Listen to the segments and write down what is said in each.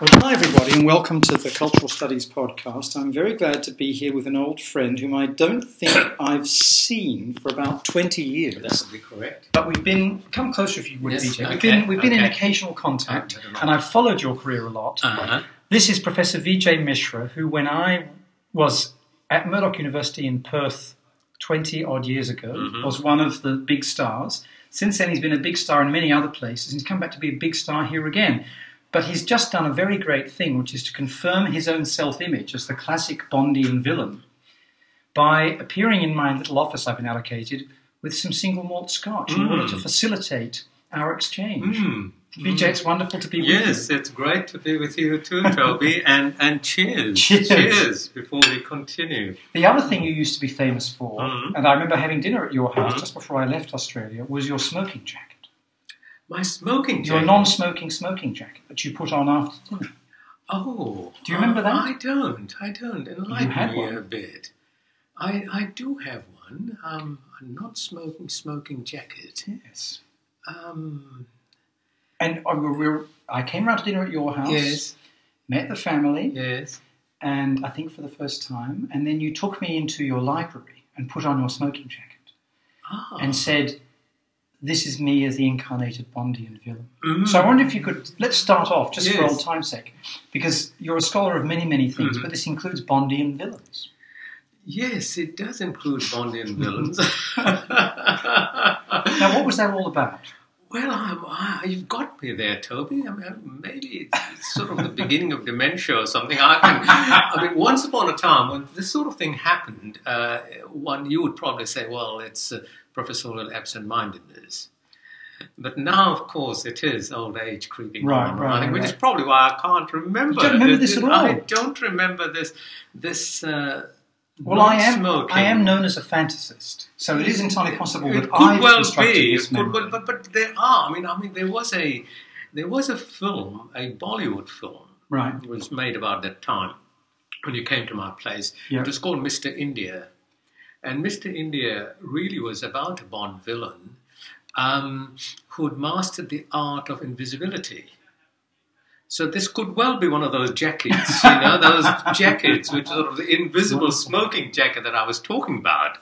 Well, hi, everybody, and welcome to the Cultural Studies podcast. I'm very glad to be here with an old friend whom I don't think I've seen for about 20 years. That would be correct. But we've been, come closer if you would, Yes, BJ. We've been, we've been in occasional contact, and I've followed your career a lot. Uh-huh. This is Professor Vijay Mishra, who, when I was at Murdoch University in Perth 20 odd years ago, Mhm. was one of the big stars. Since then, he's been a big star in many other places, and he's come back to be a big star here again. But he's just done a very great thing, which is to confirm his own self image as the classic Bondian villain by appearing in my little office I've been allocated with some single malt scotch in Mm. order to facilitate our exchange. Mm. Vijay, it's wonderful to be with you. Yes, it's great to be with you too, Toby. and and cheers. Cheers. before we continue. The other thing you used to be famous for, Mhm. and I remember having dinner at your house Mhm. just before I left Australia, was your smoking jacket. My smoking jacket? Your non-smoking smoking jacket that you put on after dinner. Oh, Do you remember that? I don't. I don't. Enlighten had me one. a bit. I I do have one. Um, a non-smoking smoking jacket. Yes. Um, And I, we were, I came round to dinner at your house, yes, met the family, yes. and I think for the first time, and then you took me into your library and put on your smoking jacket Ah. and said, "This is me as the incarnated Bondian villain." Mm. So I wonder if you could let's start off just for old time's sake, because you're a scholar of many many things, Mhm. but this includes Bondian villains. Yes, it does include Bondian villains. Now, what was that all about? Well, you've got me there, Toby. I mean, maybe it's sort of the beginning of dementia or something. I, can, I mean, once upon a time, when this sort of thing happened, uh, one you would probably say, "Well, it's uh, professorial absent-mindedness." But now, of course, it is old age creeping Right, on, right, which right. is probably why I can't remember. You don't remember this at all? I don't remember this. This. Uh, Well, I am non-smoking. I am known as a fantasist, so it is entirely possible It that could I've well be, this could, memory. but, but but there are. I mean, I mean, there was a there was a film, a Bollywood film, Right. was made about that time when you came to my place. Yeah. It was called Mr. India, and Mr. India really was about a Bond villain um, who had mastered the art of invisibility. So this could well be one of those jackets, you know, those jackets, which are sort of the invisible smoking jacket that I was talking about.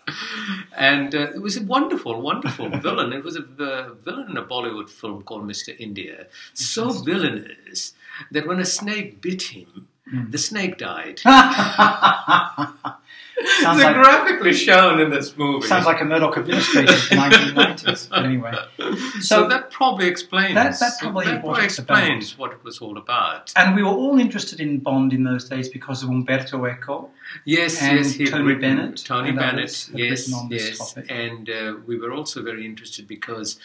And uh, it was a wonderful, wonderful villain. It was a uh, villain in a Bollywood film called Mr. India. So villainous that when a snake bit him, the snake died. sounds, They're like, graphically shown in this movie. sounds like a Murdoch administrator of the 1990s. But anyway, so, so that probably explains. That- that probably that about. explains what it was all about. and we were all interested in Bond in those days because of Umberto Eco. Yes, And yes, Tony written- Bennett Tony Bennett, yes, yes, and uh, we were also very interested because,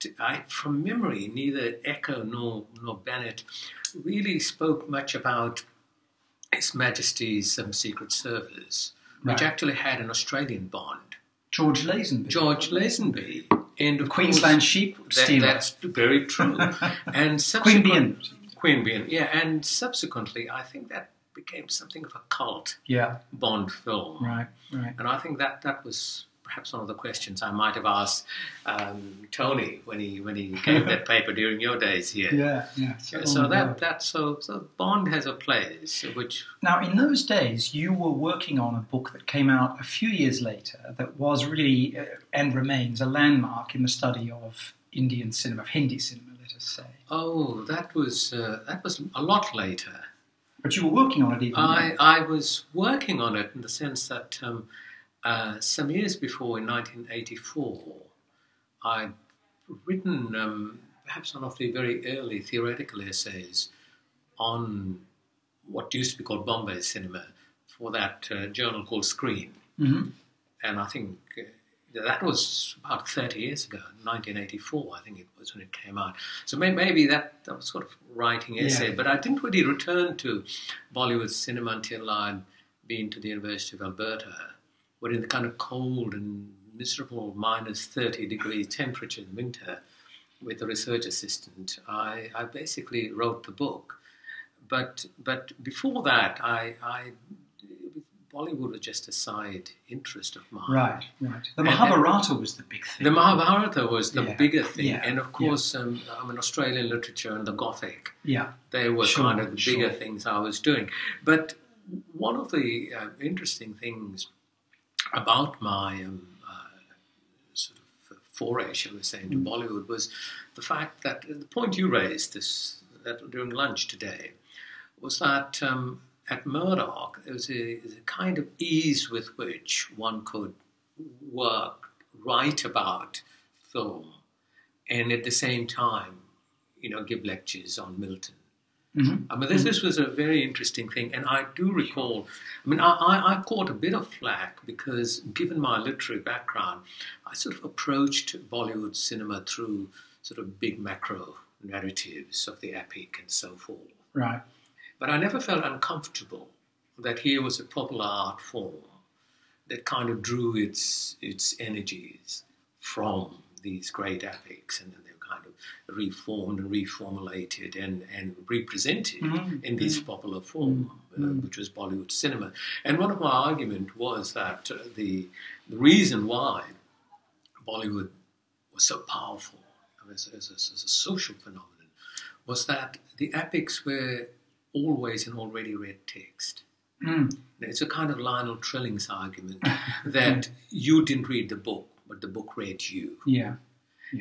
t I, from memory, neither Eco nor nor Bennett really spoke much about His Majesty's um, Secret Service, which Right. actually had an Australian Bond, George Lazenby. George Lazenby, and Queensland course, sheep that- stealer. that's very true, and Bean. Queanbeyan, yeah, and subsequently, I think that became something of a cult Yeah, Bond film. right, right. And I think that that was perhaps one of the questions I might have asked um, Tony when he when he gave that paper during your days here. Yeah, yeah. Yeah, So that that so so Bond has a place which Now, in those days, you were working on a book that came out a few years later that was really uh, and remains a landmark in the study of Indian cinema, of Hindi cinema, let us say. oh that was uh, that was a lot later. But you were working on it even I then. I was working on it in the sense that um, uh, some years before in 1984 I'd written um, perhaps one of the very early theoretical essays on what used to be called Bombay cinema for that uh, journal called Screen. Mhm. And I think uh, that was about 30 years ago, 1984, I think it was when it came out. So may- maybe that, that was sort of writing essay, Yeah. but I didn't really return to Bollywood cinema until I'd been to the University of Alberta, where in the kind of cold and miserable minus 30 degree temperature in winter, with a research assistant, I, I basically wrote the book. But but before that, I, I Bollywood was just a side interest of mine. Right, right. The And- Mahabharata was the big thing. The Mahabharata was the Yeah, bigger thing, yeah, and of course, um, I mean, Australian literature and the Gothic. yeah, They were Sure, kind of the bigger sure. things I was doing. But one of the uh, interesting things about my um, uh, sort of foray, shall we say, into Mm. Bollywood was the fact that the point you raised this that during lunch today was that um, at Murdoch there was a, a kind of ease with which one could work, write about film, and at the same time, you know, give lectures on Milton. Mhm. I mean, this, this was a very interesting thing, and I do recall. I mean, I, I, I caught a bit of flack because, given my literary background, I sort of approached Bollywood cinema through sort of big macro narratives of the epic and so forth. right. But I never felt uncomfortable that here was a popular art form that kind of drew its its energies from these great epics, and then they were kind of reformed and reformulated and, and represented Mhm. in this popular form, uh, which was Bollywood cinema. And one of my argument was that uh, the the reason why Bollywood was so powerful as, as, a, as a social phenomenon was that the epics were always an already read text. Mm. It's a kind of Lionel Trilling's argument that you didn't read the book, but the book read you. Yeah,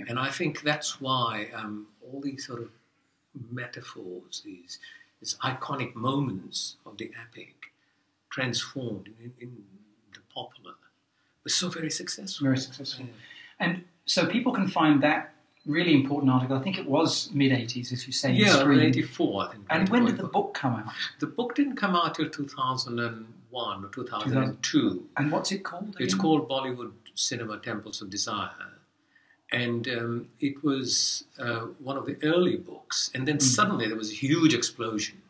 And I think that's why um, all these sort of metaphors, these, these iconic moments of the epic, transformed in, in the popular, were so very successful. very successful. And so people can find that really important article. I think it was mid 80s, as you say. Yeah, Screen. 84, I think. And when did the book come out? The book didn't come out till 2001 or 2002. And what's it called? It's called Bollywood Cinema Temples of Desire. And um, it was uh, one of the early books. And then suddenly there was a huge explosion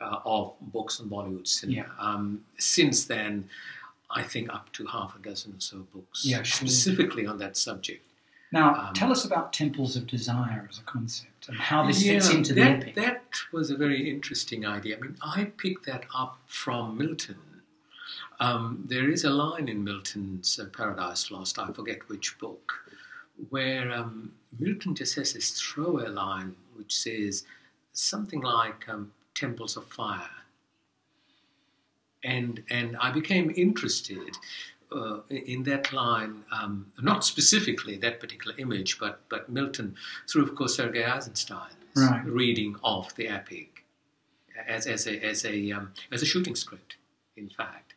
uh, of books on Bollywood cinema. Yeah. Um, since then, I think up to half a dozen or so books Yeah, specifically on that subject. Now, um, tell us about Temples of Desire as a concept and how this fits Yeah, into the that, epic. That was a very interesting idea. I mean, I picked that up from Milton. Um, there is a line in Milton's uh, Paradise Lost, I forget which book, where um, Milton just has this throwaway line which says something like um, temples of fire. And, and I became interested uh, in that line, um, not specifically that particular image, but, but Milton, through, of course, Sergei Eisenstein's Right. reading of the epic as, as, a, as, a, um, as a shooting script, in fact.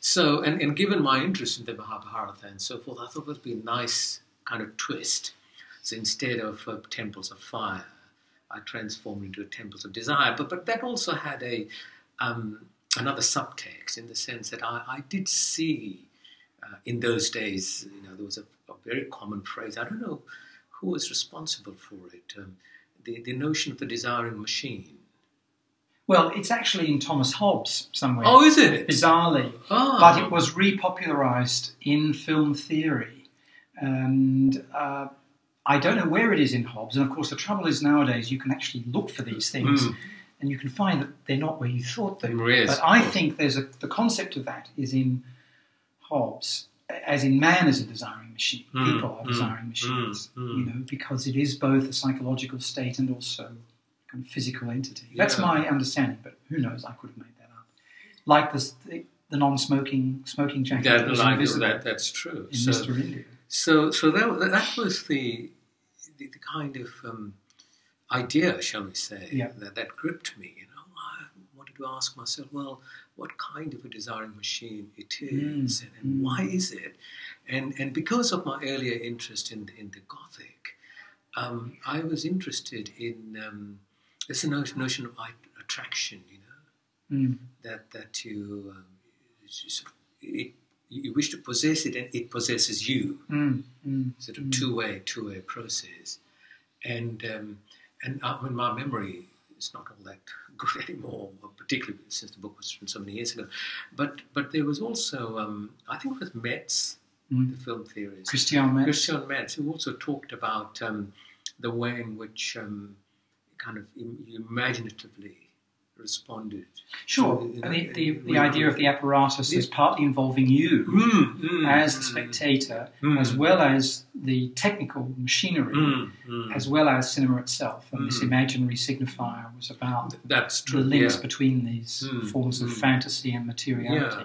So, and, and given my interest in the Mahabharata and so forth, I thought it would be nice kind of twist. So instead of uh, temples of fire, I transformed into a temples of desire. But, but that also had a, um, another subtext in the sense that I, I did see uh, in those days, you know, there was a, a very common phrase. I don't know who was responsible for it. Um, the, the notion of the desiring machine. Well, it's actually in Thomas Hobbes somewhere. Oh, is it? Bizarrely. Ah. But it was repopularized in film theory. And uh, I don't know where it is in Hobbes. And of course, the trouble is nowadays you can actually look for these things Mm. and you can find that they're not where you thought they were. Yes, but I think there's a, the concept of that is in Hobbes, as in man is a desiring machine. Mm, People are mm, desiring machines, mm, mm. you know, because it is both a psychological state and also kind of physical entity. That's my understanding, but who knows? I could have made that up. Like this, the, the non-smoking smoking jacket that, That, like, that, that's true. in So, Mr. India. So, so that, that was the, the, the kind of um, idea, shall we say, Yeah. that, that gripped me. You know, I wanted to ask myself, well, what kind of a desiring machine it is, and, and mm. why is it? And and because of my earlier interest in in the Gothic, um, I was interested in um, this notion, notion of attraction. You know, Mm. that that you, um, you sort of, it, you wish to possess it and it possesses you. Mm. Mm. Sort of two way two way process, and um, and uh, when my memory is not all that good anymore, particularly since the book was written so many years ago. But but there was also um, I think it was Metz, Mm. the film theorist, Christian Metz. Christian Metz, who also talked about um, the way in which um, kind of im- imaginatively responded. Sure. you know, the, the, the idea of the apparatus is partly involving you Mm, mm, as the mm, spectator, Mm. as well as the technical machinery, mm, mm. as well as cinema itself. And this imaginary signifier was about That's the links yeah. between these forms of fantasy and materiality. Yeah.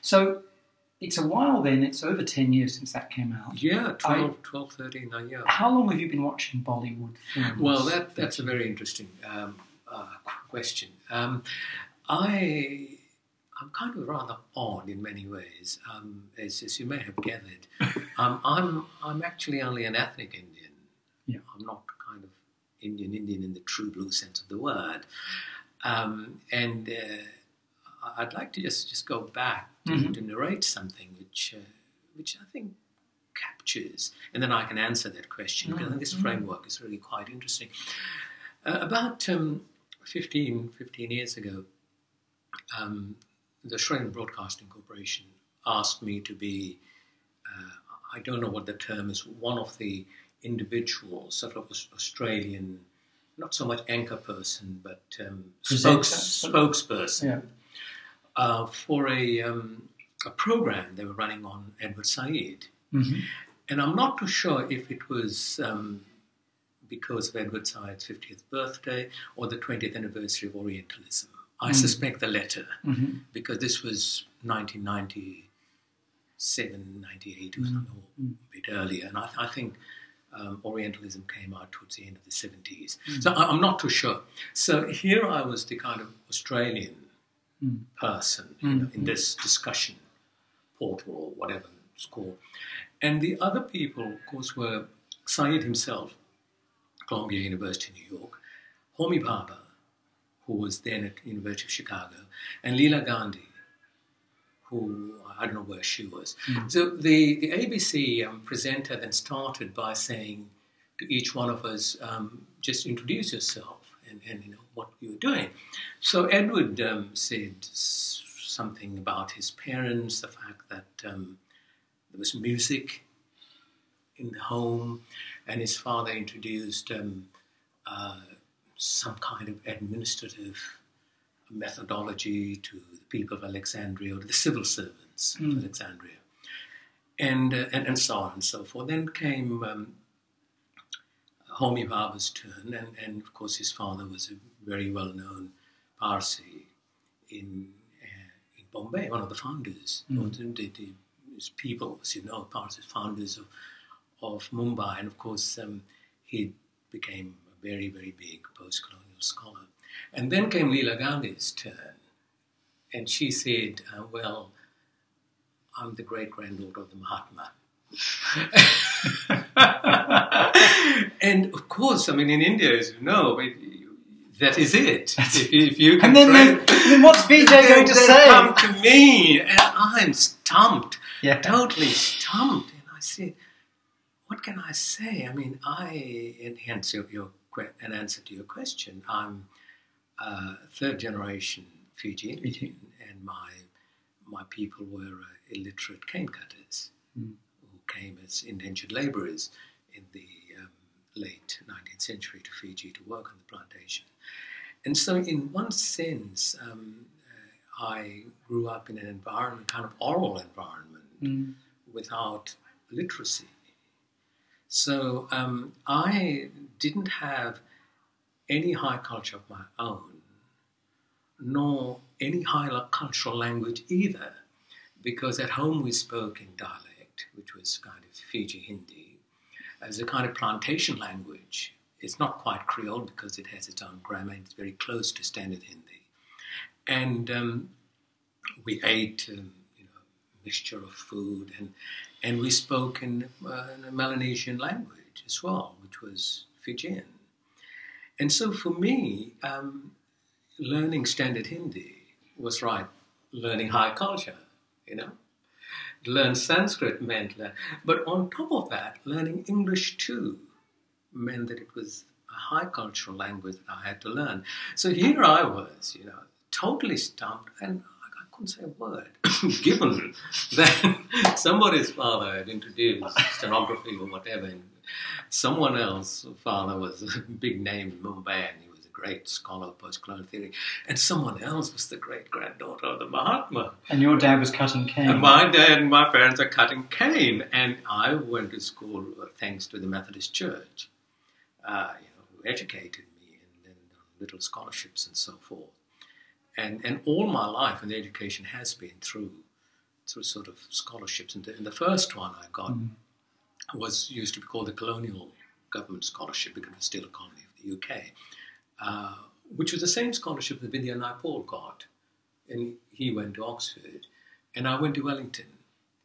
So it's a while then, it's over 10 years since that came out. Yeah, 12, 12 13, uh, yeah. How long have you been watching Bollywood films? Well, that, that's a very interesting um, uh, question. Um, I, I'm kind of rather odd in many ways, um, as, as you may have gathered. um, I'm, I'm actually only an ethnic Indian. Yeah. I'm not kind of Indian Indian in the true blue sense of the word. Um, and uh, I'd like to just, just go back to, Mhm. to narrate something which, uh, which I think captures, and then I can answer that question because I think this Mhm. framework is really quite interesting. Uh, about um, 15, 15 years ago, um, the Australian Broadcasting Corporation asked me to be, uh, I don't know what the term is, one of the individuals, sort of Australian, not so much anchor person, but um, spokes, spokesperson Yeah. uh, for a, um, a program they were running on Edward Said. Mhm. And I'm not too sure if it was um, because of Edward Said's 50th birthday or the 20th anniversary of Orientalism. I Mm. suspect the latter, Mhm. because this was 1997, 98 or something, or a bit earlier. And I, I think um, Orientalism came out towards the end of the 70s. Mm. So I, I'm not too sure. So here I was the kind of Australian Mm. person you know, in this discussion portal or whatever it's called. And the other people, of course, were Said himself, Columbia University, New York, Homi Bhabha, who was then at University of Chicago, and Leela Gandhi, who I don't know where she was. So the, the ABC um, presenter then started by saying to each one of us, um, just introduce yourself and, and you know what you're doing. So Edward um, said something about his parents, the fact that um, there was music in the home, and his father introduced um, uh, some kind of administrative methodology to the people of Alexandria or to the civil servants of Mm. Alexandria, and, uh, and and so on and so forth. Then came um, Homi Bhabha's turn, and, and of course his father was a very well-known Parsi in uh, in Bombay, one of the founders. Mm. The, the, the, his people, as you know, Parsi founders of of Mumbai, and of course um, he became a very very big post-colonial scholar. And then came Leela Gandhi's turn, and she said, uh, "Well, I'm the great granddaughter of the Mahatma." and of course, I mean, in India, as you know, it, that is it. If, if you can And then, then, then what's then going to say? come to me, and I'm stumped, Yeah. totally stumped. And I said, "What can I say? I mean, I and hence your, your que- answer to your question. I'm uh, third generation Fijian, Fijian. and my my people were uh, illiterate cane cutters Mm. who came as indentured labourers in the um, late 19th century to Fiji to work on the plantation. And so, in one sense, um, uh, I grew up in an environment, kind of oral environment, Mm. without literacy. So um, I didn't have any high culture of my own, nor any high cultural language either, because at home we spoke in dialect, which was kind of Fiji Hindi, as a kind of plantation language. It's not quite Creole because it has its own grammar it's very close to Standard Hindi. And um, we ate, um, you know, mixture of food, and and we spoke in, uh, in a Melanesian language as well, which was Fijian. And so for me, um, learning Standard Hindi was right, learning high culture, you know. Learn Sanskrit meant that, but on top of that, learning English too meant that it was a high cultural language that I had to learn. So here I was, you know, totally stumped, and Couldn't say a word, given that somebody's father had introduced stenography or whatever, and someone else's father was a big name in Mumbai, and he was a great scholar of post-colonial theory, and someone else was the great granddaughter of the Mahatma. And your dad was cutting cane. And my dad and my parents are cutting cane, and I went to school uh, thanks to the Methodist Church, uh, you know, who educated me and, and little scholarships and so forth. And and all my life, and the education has been through through sort of scholarships. And the, and the first one I got Mm. was used to be called the Colonial Government Scholarship because it was still a colony of the UK, uh, which was the same scholarship that Vidia Naipaul got. And he went to Oxford, and I went to Wellington,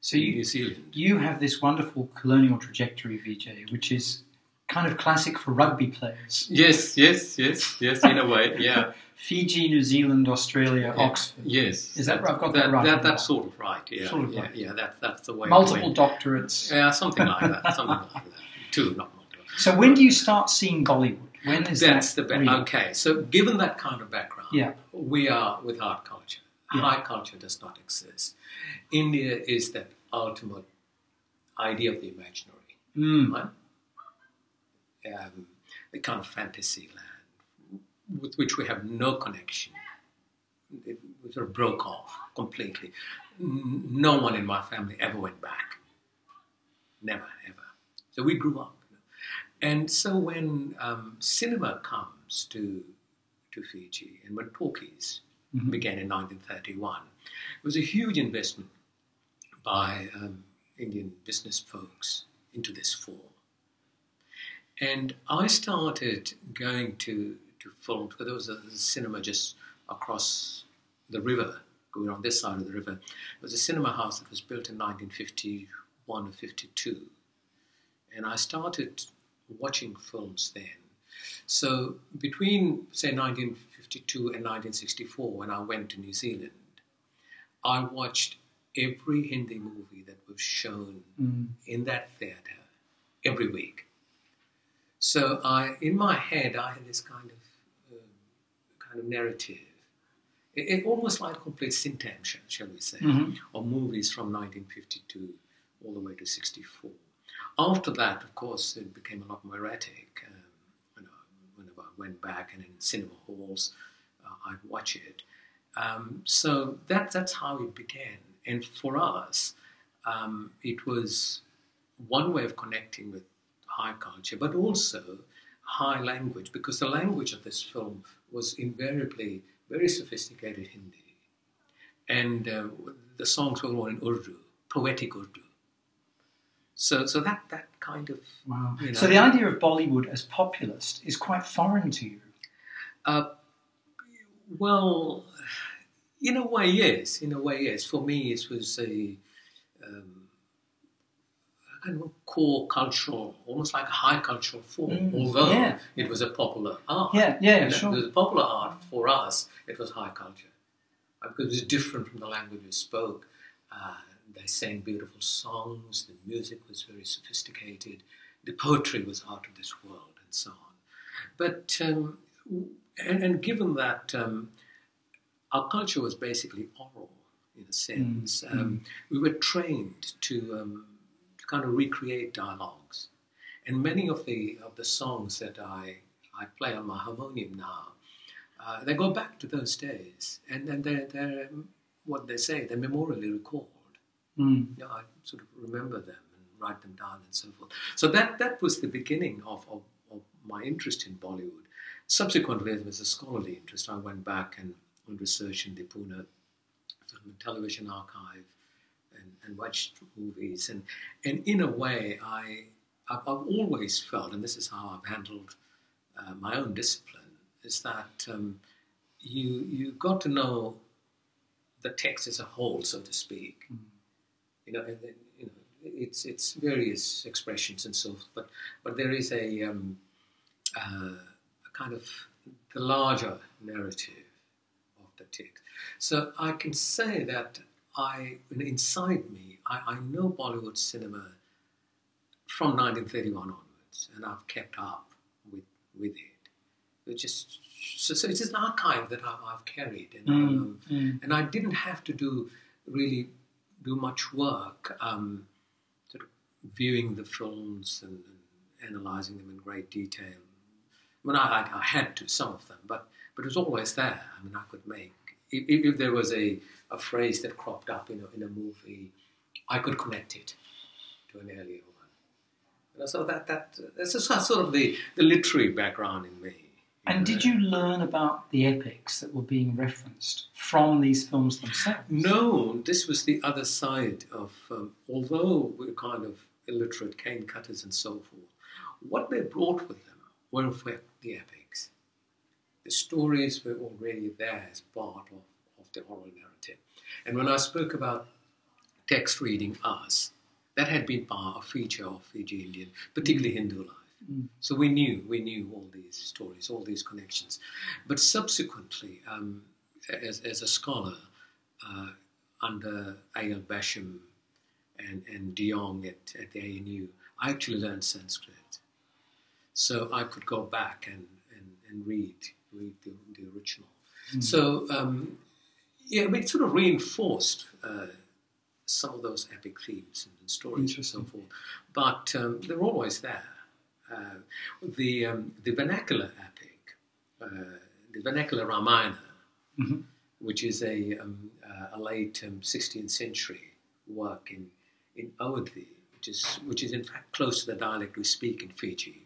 so in you, New Zealand. you have this wonderful colonial trajectory, VJ, which is kind of classic for rugby players. Yes, yes, yes, yes, in a way, yeah. Fiji, New Zealand, Australia, Yeah. Oxford. Yes. Is that right? I've got that right, haven't that's sort of right, yeah. Sort of yeah, right. yeah, that, that's the way. Multiple doctorates. Yeah, something like that, something like that. Two, not multiple. So when do you start seeing Bollywood? When is That's the that? best. real? Okay, so given that kind of background, Yeah. we are with art culture. Yeah. High culture does not exist. India is that ultimate idea of the imaginary, Mm. right? Um, the kind of fantasy land with which we have no connection. It sort of broke off completely. No one in my family ever went back. Never, ever. So we grew up. you know. And so when um, cinema comes to to Fiji and when Porky's Mhm. began in 1931, it was a huge investment by um, Indian business folks into this form. And I started going to, to films because there was a, cinema just across the river, going on this side of the river. It was a cinema house that was built in 1951 or 52. And I started watching films then. So between, say, 1952 and 1964, when I went to New Zealand, I watched every Hindi movie that was shown Mm. in that theatre every week. So I, in my head, I had this kind of um, kind of narrative, it, it almost like complete Sintam, shall, we say, Mhm. of movies from 1952 all the way to 64. After that, of course, it became a lot more erratic. Um, you know, whenever I went back and in cinema halls, uh, I'd watch it. Um, so that, that's how it began. And for us, um, it was one way of connecting with high culture, but also high language, because the language of this film was invariably very sophisticated Hindi. And uh, the songs were all in Urdu, poetic Urdu. So, so that, that kind of Wow. You know. So the idea of Bollywood as populist is quite foreign to you. Uh, well, in a way, yes. In a way, yes. For me, it was a, um, a kind of core cultural, almost like a high cultural form. Mm, although yeah. it was a popular art. Yeah, yeah, And sure. It was a popular art for us. It was high culture Uh, because it was different from the language we spoke. Uh, they sang beautiful songs. The music was very sophisticated. The poetry was out of this world, and so on. But um, and, and given that um, our culture was basically oral in a sense, um, we were trained to um, to kind of recreate dialogues, and many of the of the songs that I I play on my harmonium now, uh, they go back to those days, and and they're, they're what they say they're memorially recalled. Mm. You know, I sort of remember them and write them down and so forth. So that that was the beginning of, of, of my interest in Bollywood. Subsequently, as a scholarly interest, I went back and, and researched in the Pune Film and Television Archive and, and watched movies. And, and in a way, I, I've, I've always felt, and this is how I've handled uh, my own discipline, is that um, you, you got to know the text as a whole, so to speak. You know, and then, you know, it's it's various expressions and so forth, but but there is a, um, uh, a kind of the larger narrative of the text. So I can say that I, inside me, I, I know Bollywood cinema from 1931 onwards, and I've kept up with with it. It just so, so it's an archive that I've, I've carried, and Mm, um, mm. and I didn't have to do really do much work, um, sort of viewing the films and, and analysing them in great detail. I mean, I, I, had to some of them, but but it was always there. I mean, I could make if, if there was a, a phrase that cropped up in a, in a movie, I could connect it to an earlier one. And so that that that's sort of the, the literary background in me. And did you learn about the epics that were being referenced from these films themselves? No, this was the other side of, um, although we're kind of illiterate cane cutters and so forth, what they brought with them were the epics. The stories were already there as part of, of the oral narrative. And when I spoke about text reading us, that had been part, a feature of Fiji Indian, particularly Hindu life. Mm. So we knew, we knew all these stories, all these connections. But subsequently, um, as, as a scholar, uh, under A.L. Basham and, and De Jong at, at the ANU, I actually learned Sanskrit. So I could go back and, and, and read, read the, the original. Mm. So, um, yeah, it sort of reinforced uh, some of those epic themes and, stories and so forth. But um, they're always there. Uh, the um, the vernacular epic, uh, the vernacular Ramayana, mm-hmm. which is a, um, uh, a late 16th um, century work in in Awadhi, which is which is in fact close to the dialect we speak in Fiji.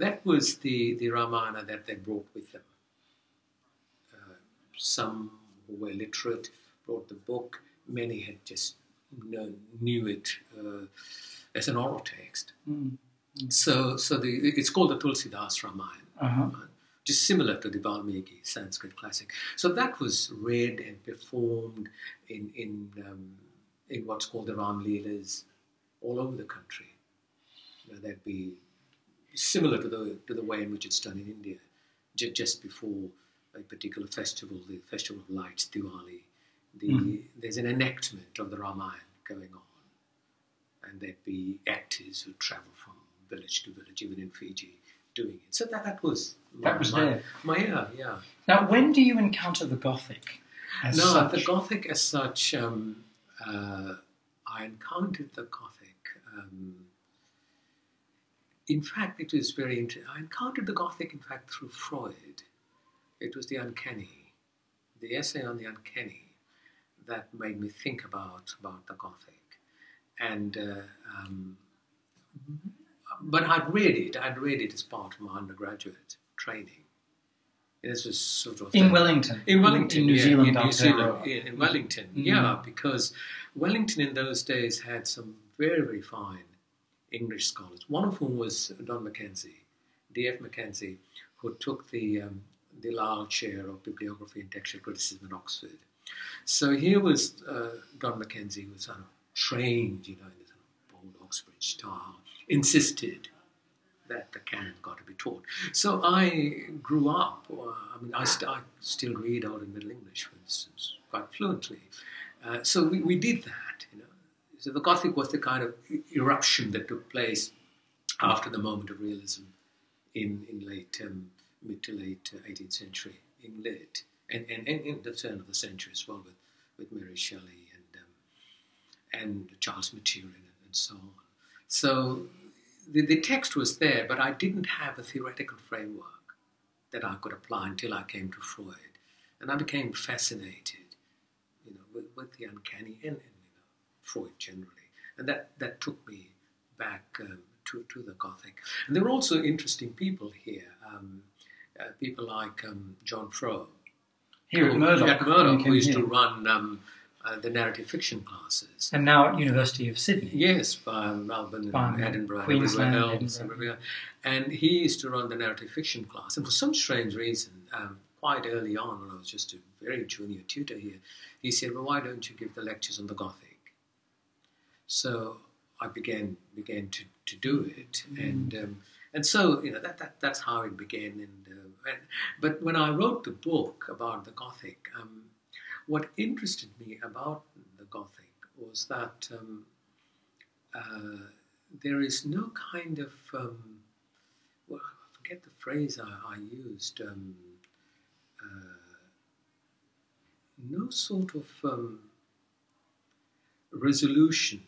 That was the, the Ramayana that they brought with them. Uh, some who were literate brought the book. Many had just known, knew it uh, as an oral text. Mm. So, so the, it's called the Tulsidas Ramayana, uh-huh. just similar to the Valmiki Sanskrit classic. So that was read and performed in in um, in what's called the Ram Leelas all over the country. You know, that'd be similar to the to the way in which it's done in India, j- just before a particular festival, the Festival of Lights, Diwali. The, mm. There's an enactment of the Ramayana going on, and there'd be actors who travel from village to village, even in Fiji, doing it. So that, that was that my, was there. My, yeah, yeah. Now, when do you encounter the Gothic? no, such? the Gothic as such, um, uh, I encountered the Gothic. Um, in fact, it was very interesting. I encountered the Gothic, in fact, through Freud. It was the uncanny, the essay on the uncanny, that made me think about about the Gothic, and. Uh, um, but I'd read it. I'd read it as part of my undergraduate training. This was sort of in Wellington, in Wellington, in New yeah, Zealand, in New Zealand, in, in Wellington, mm-hmm. yeah, because Wellington in those days had some very, very fine English scholars. One of whom was Don Mackenzie, D.F. Mackenzie, who took the um, the Lyell Chair of Bibliography and Textual Criticism in Oxford. So here was uh, Don Mackenzie, who was of trained, you know, in of bold Oxford style, insisted that the canon got to be taught. So I grew up, uh, I mean, I, st- I, still read Old and Middle English, for instance, quite fluently. Uh, so we, we did that. So the Gothic was the kind of eruption that took place after the moment of realism in, in late, um, mid to late 18th uh, century in and, and, and in the turn of the century as well with, with Mary Shelley and, um, and Charles Maturin and, and so on. So the, the text was there, but I didn't have a theoretical framework that I could apply until I came to Freud. And I became fascinated, you know, with, with the uncanny and, Freud generally. And that, that took me back um, to, to the Gothic. And there were also interesting people here, um, uh, people like um, John Frow. Here at Murdoch. At Murdoch, who used here. to run um, uh, the narrative fiction classes. And now at University of Sydney. Yes, by Melbourne and Edinburgh Queensland, and. Edinburgh. And he used to run the narrative fiction class. And for some strange reason, um, quite early on, when I was just a very junior tutor here, he said, well, why don't you give the lectures on the Gothic? So I began began to, to do it. Mm. And um, and so, you know, that, that that's how it began. And, uh, and, but when I wrote the book about the Gothic, um, what interested me about the Gothic was that um, uh, there is no kind of, um, well, I forget the phrase I, I used, um, uh, no sort of um, resolution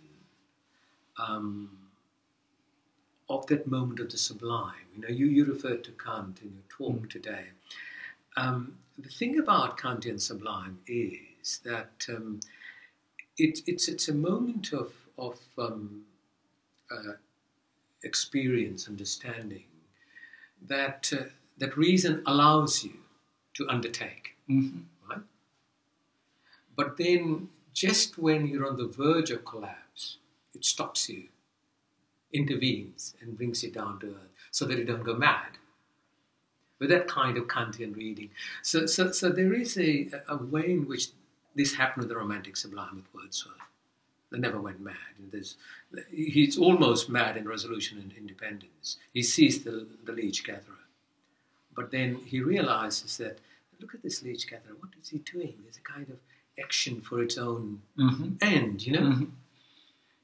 um, of that moment of the sublime. You know, you, you referred to Kant in your talk today. Um, the thing about Kantian sublime is that um, it, it's it's a moment of of um, uh, experience, understanding that uh, that reason allows you to undertake, Mhm. right? But then, just when you're on the verge of collapse, it stops you, intervenes, and brings you down to earth, so that you don't go mad. With that kind of Kantian reading, so so, so there is a, a way in which this happened with the Romantic Sublime with Wordsworth. They never went mad. There's, he's almost mad in Resolution and Independence. He sees the, the leech gatherer. But then he realizes that, look at this leech gatherer, what is he doing? There's a kind of action for its own Mhm. end, you know? Mhm.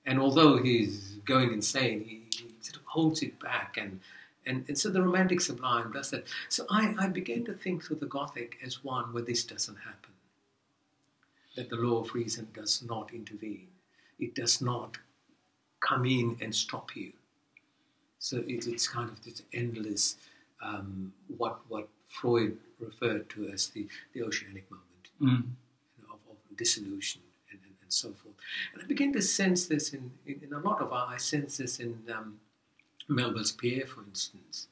And although he's going insane, he, he sort of holds it back. And, and, and so the Romantic Sublime does that. So I, I began to think through the Gothic as one where this doesn't happen. That the law of reason does not intervene, it does not come in and stop you. So it, it's kind of this endless, um, what, what Freud referred to as the, the oceanic moment Mm. you know, of, of dissolution and, so forth. And I began to sense this in, in, in a lot of our, I sense this in um, Melville's Pierre, for instance.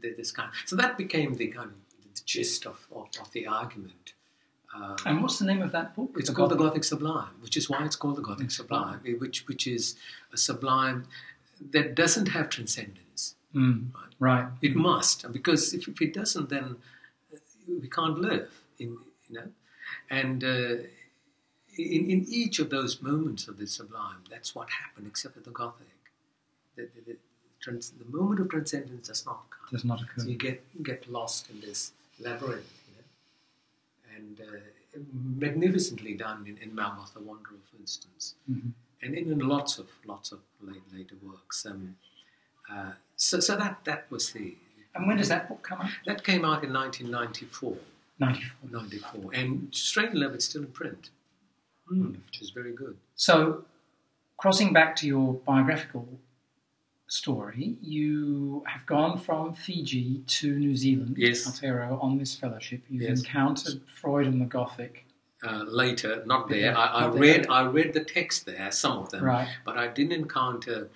This kind so that became the kind of the gist of, of, of the argument. Um, And what's the name of that book? it's called the Gothic Sublime, which is why it's called the Gothic Sublime, which, which is a sublime that doesn't have transcendence. Mm. Right. It must, because if, if it doesn't, then we can't live. In you know, and uh, in, in each of those moments of the sublime, that's what happened, except with the Gothic. The, the, the, trans, the moment of transcendence does not come. Does not occur. So you get get lost in this labyrinth, you know, and uh, magnificently done in, in Melmoth the Wanderer, for instance, Mhm. and in, in lots of lots of late, later works. Um, uh, so, so that that was the And when does that book come out? that came out in 1994, 94. 94, and strangely enough, it's still in print, which is very good. So, crossing back to your biographical story, you have gone from Fiji to New Zealand, Yes. Aotearoa, on this fellowship. You've Yes. encountered Freud and the Gothic. Uh, later, not there. Yeah, I, I not there. read I read the text there, some of them, Right. but I didn't encounter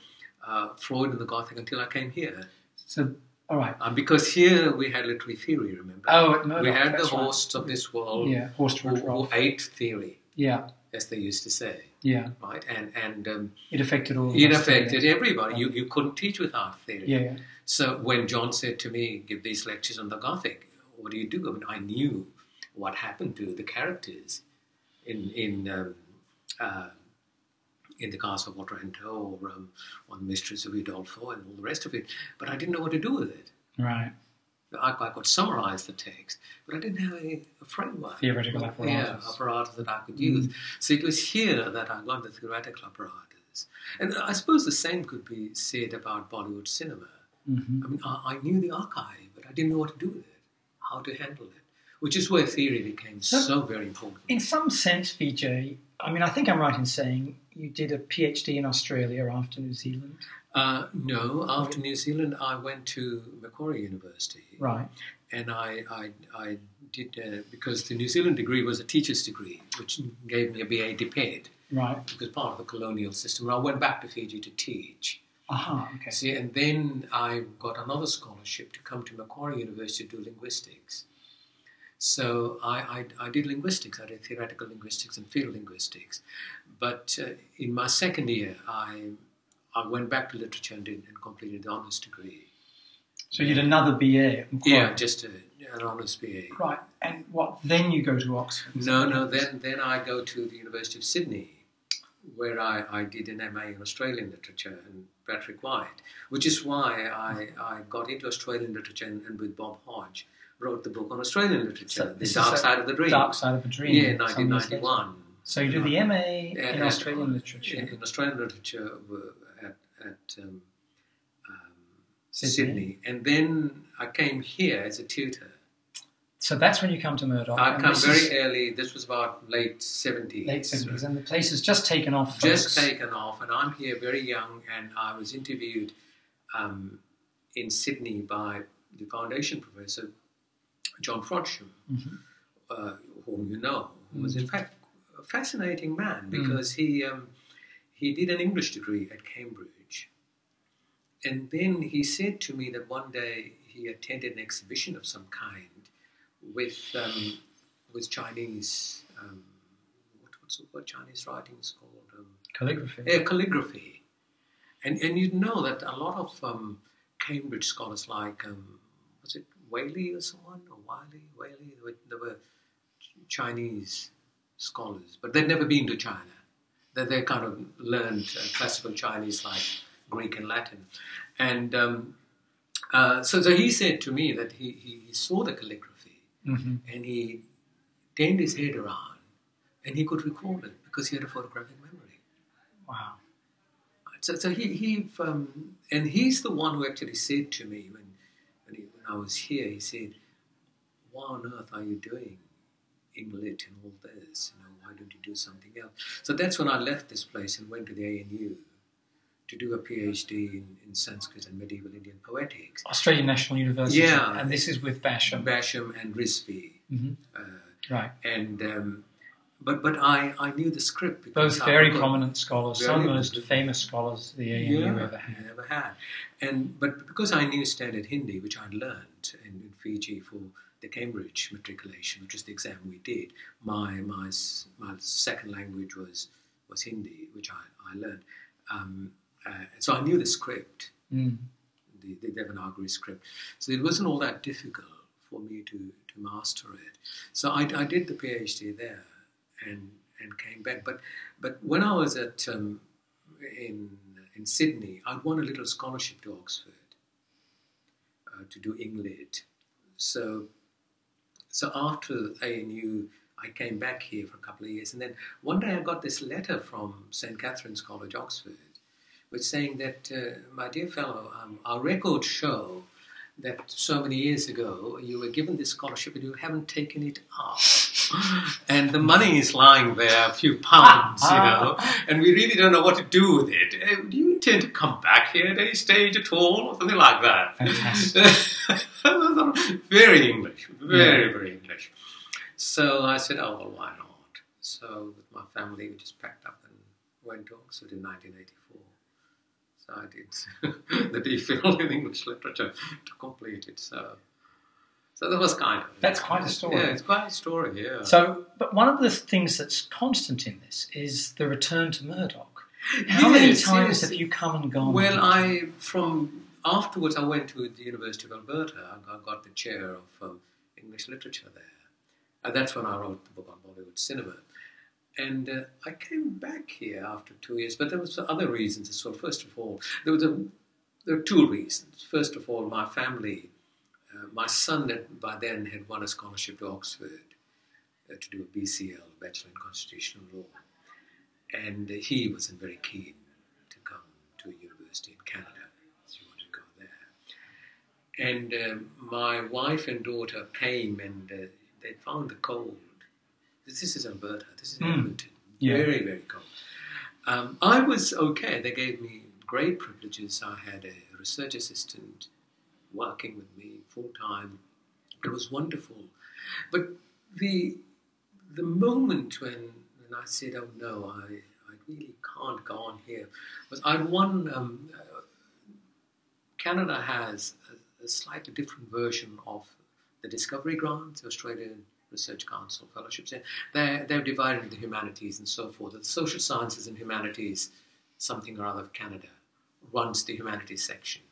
uh, Freud and the Gothic until I came here. So, all right. Uh, because here we had literary theory, remember? Oh, Murdoch, we had the that's right. hosts of this world Yeah, Horst who, who ate theory, Yeah, as they used to say, yeah. right? And and um, It affected all of it affected yeah. everybody. You, you couldn't teach without theory. Yeah, yeah. So when John said to me, "Give these lectures on the Gothic," what do you do? I mean, I knew what happened to the characters in in um, uh, in the Castle of Otranto or um, on the Mysteries of Udolpho and all the rest of it, but I didn't know what to do with it. Right. I, I could summarize the text, but I didn't have a, a framework. Theoretical Yeah, apparatus. Mm. apparatus that I could use. So it was here that I got the theoretical apparatus. And I suppose the same could be said about Bollywood cinema. hmm I mean, I, I knew the archive, but I didn't know what to do with it, how to handle it, which is where theory became So- so, very important. In some sense, Vijay, I mean, I think I'm right in saying you did a PhD in Australia after New Zealand. Uh, no, after New Zealand, I went to Macquarie University. Right. and I, I, I did uh, because the New Zealand degree was a teacher's degree, which gave me a BA DipEd Right. because part of the colonial system. And I went back to Fiji to teach. Aha, okay. See, and then I got another scholarship to come to Macquarie University to do linguistics. So I, I, I did linguistics. I did theoretical linguistics and field linguistics. But uh, in my second year, I, I went back to literature and, did, and completed the honours degree. So you did another BA. Yeah, just a, an honours BA. Right. And what, then you go to Oxford? No, no. Then, then I go to the University of Sydney, where I, I did an MA in Australian literature and Patrick White, which is why I, I got into Australian literature and, and with Bob Hodge wrote the book on Australian literature, So The Dark Side of the Dream. Dark Side of the Dream. yeah, in some years later. 1991. So you did the MA in Australian literature. In, in Australian literature at, um, um, Sydney. Sydney. And then I came here as a tutor. So that's when you come to Murdoch. I come very is early, this was about late 70s. late seventies, and the place has just taken off. just folks. taken off, and I'm here very young, and I was interviewed um, in Sydney by the foundation professor John Frodsham, Mhm. uh, whom you know, who was Mm. in fact a fascinating man because he um, he did an English degree at Cambridge, and then he said to me that one day he attended an exhibition of some kind with um, with Chinese. Um, what, what's the word Chinese writing is called? Um, Calligraphy. yeah, calligraphy. And and you know that a lot of um, Cambridge scholars, like um, was it Waley or someone or Wiley, Waley, they were, were Chinese scholars, but they'd never been to China. They they kind of learned uh, classical Chinese like Greek and Latin, and um, uh, so so he said to me that he, he, he saw the calligraphy hmm and he turned his head around and he could recall it because he had a photographic memory. Wow. So, so he, he um, and he's the one who actually said to me when, when, he, when I was here, he said, "Why on earth are you doing Englit and all this? You know, why don't you do something else?" So that's when I left this place and went to the ANU to do a PhD in, in Sanskrit and medieval Indian poetics. Australian National University. Yeah. And this is with Basham. Basham and Rizvi. hmm Uh, Right. and um, but but I, I knew the script because Both very got- prominent scholars, some of the most famous scholars the ANU yeah, ever had. ever had. And but because I knew standard Hindi, which I'd learned in, in Fiji for the Cambridge matriculation, which was the exam we did, my my my second language was was Hindi, which I, I learned. Um, uh, so I knew the script, Mm. the, the Devanagari script. So it wasn't all that difficult for me to, to master it. So I, I did the PhD there and and came back. But but when I was at um, in in Sydney, I'd won a little scholarship to Oxford uh, to do Englit. So so after ANU, I came back here for a couple of years, and then one day I got this letter from St Catherine's College, Oxford, which saying that, uh, my dear fellow, um, our records show that so many years ago you were given this scholarship and you haven't taken it up. And the money is lying there, a few pounds, you know, and we really don't know what to do with it. Uh, Do you intend to come back here at any stage at all, or something like that? Fantastic. very English, very, very English. So I said, oh, well, why not? So with my family, we just packed up and went to Oxford in 1984. So I did the DPhil in English literature to complete it. So, so that was kind of That's quite a story. Yeah, it's quite a story. Yeah. So, but one of the things that's constant in this is the return to Murdoch. How many times yes. have you come and gone? Well, I from afterwards I went to the University of Alberta. I I got the chair of um, English literature there, and that's when I wrote the book on Bollywood cinema. And uh, I came back here after two years, but there was other reasons as well. First of all, there was a, there were two reasons. First of all, my family, uh, my son had, by then had won a scholarship to Oxford uh, to do a BCL, Bachelor in Constitutional Law, and uh, he wasn't very keen to come to a university in Canada. So he wanted to go there. And um, my wife and daughter came and uh, they found the cold. This, this is Alberta. This is Mm. Edmonton. Yeah. Very, very cold. Um, I was okay. They gave me great privileges. I had a research assistant working with me full time. It was wonderful. But the the moment when, when I said, "Oh no, I, I really can't go on here," was I won. Um, uh, Canada has a, a slightly different version of the Discovery Grant, the Australian Research Council fellowships. They're, they're divided into humanities and so forth. The social sciences and humanities, something or other of Canada, runs the humanities section.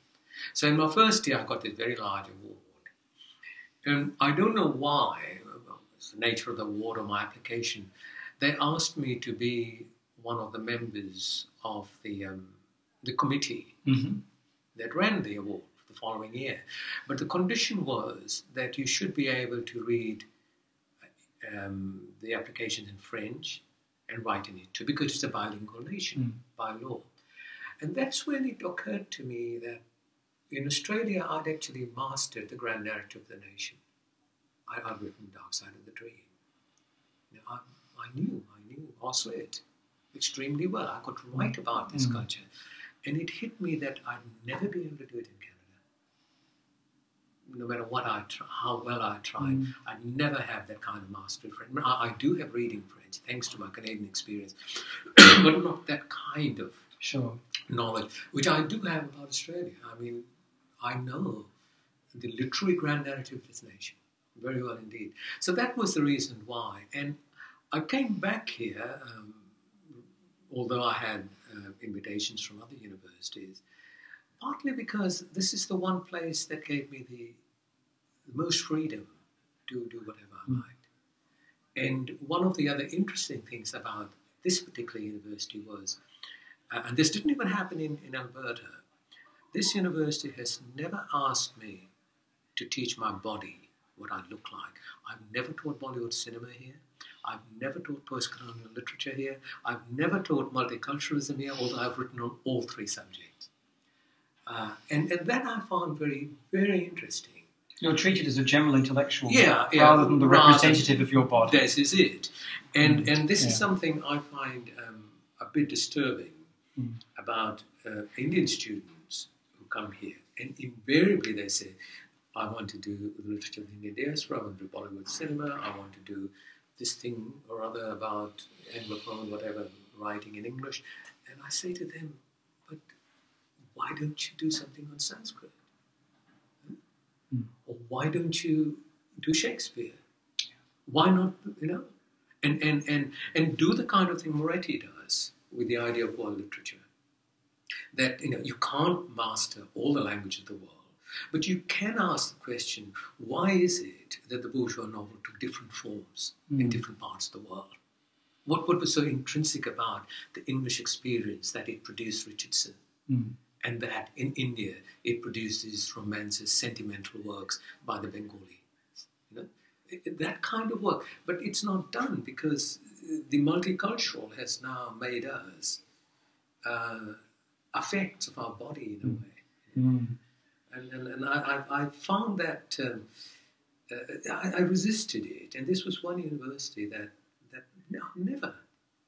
So in my first year, I got this very large award. And I don't know why, it's the nature of the award or my application, they asked me to be one of the members of the, um, the committee hmm that ran the award the following year. But the condition was that you should be able to read um, the application in French and write in it too, because it's a bilingual nation by law. And that's when it occurred to me that in Australia, I'd actually mastered the grand narrative of the nation. I, I'd written Dark Side of the Dream. You know, I, I knew, I knew Oslet extremely well. I could write about this Mm. culture. and it hit me that I'd never be able to do it in. No matter what I try, how well I tried, Mm. I'd never have that kind of mastery of French. I, I do have reading French, thanks to my Canadian experience, but not that kind of Sure. knowledge, which I do have about Australia. I mean, I know the literary grand narrative of this nation very well indeed. So that was the reason why. And I came back here, um, although I had uh, invitations from other universities, partly because this is the one place that gave me the, most freedom to do whatever I liked. And one of the other interesting things about this particular university was, uh, and this didn't even happen in, in Alberta, this university has never asked me to teach my body what I look like. I've never taught Bollywood cinema here. I've never taught post-colonial literature here. I've never taught multiculturalism here, although I've written on all three subjects. Uh, and, and that I found very, very interesting. You're treated as a general intellectual Yeah, yeah, rather than the representative of your body. This is it. And, and this Yeah. is something I find um, a bit disturbing Mm. about uh, Indian students who come here. And invariably they say, I want to do the literature of the Indian diaspora, I want to do Bollywood cinema, I want to do this thing or other about Anglophone, whatever, writing in English. And I say to them, but why don't you do something on Sanskrit? Mm. Why don't you do Shakespeare? Why not, you know? And, and, and, and do the kind of thing Moretti does with the idea of world literature. That, you know, you can't master all the language of the world, but you can ask the question, why is it that the bourgeois novel took different forms in Mm. different parts of the world? What, what was so intrinsic about the English experience that it produced Richardson? Mm. And that in India it produces romances, sentimental works by the Bengali. You know? That kind of work. But it's not done because the multicultural has now made us uh, affects of our body in a way. Mm. And, and, and I, I, I found that um, uh, I, I resisted it. And this was one university that, that no, never,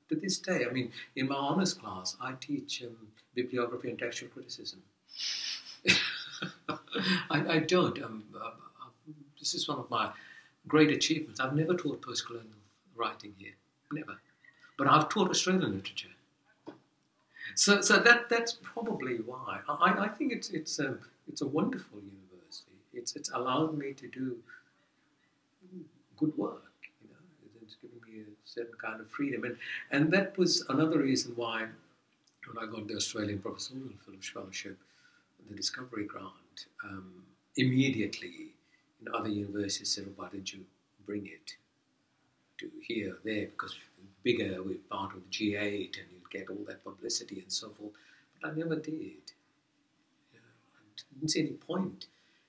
to this day, I mean, in my honors class, I teach um, bibliography and textual criticism. I, I don't. Um, uh, uh, this is one of my great achievements. I've never taught postcolonial writing here, never. But I've taught Australian literature. So, so that that's probably why I, I think it's it's a it's a wonderful university. It's it's allowed me to do good work. You know, it's giving me a certain kind of freedom, and and that was another reason why when I got the Australian Professorial Fellowship, the Discovery Grant, um, immediately in other universities said, "Why didn't you bring it to here there? Because bigger, we're part of the G8, and you'll get all that publicity and so forth." But I never did. I didn't see any point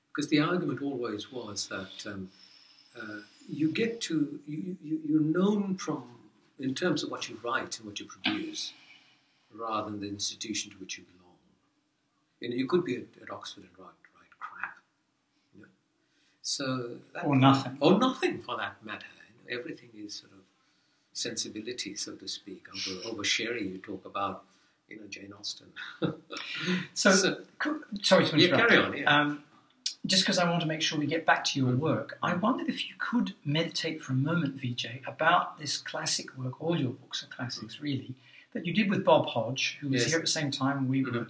because the argument always was that um, uh, you get to you, you, you're known from in terms of what you write and what you produce, rather than the institution to which you belong. You know, you could be at, at Oxford and write write crap, you know. So that, Or nothing. or nothing for that matter. You know, everything is sort of sensibility, so to speak. Over, over Sherry, you talk about, you know, Jane Austen. So, So- could- sorry to interrupt. Yeah, carry on, yeah. Um, just because I want to make sure we get back to your mm-hmm. work, I mm-hmm. wondered if you could meditate for a moment, Vijay, about this classic work. All your books are classics, mm-hmm. really, that you did with Bob Hodge, who was Yes. here at the same time we were. Mhm.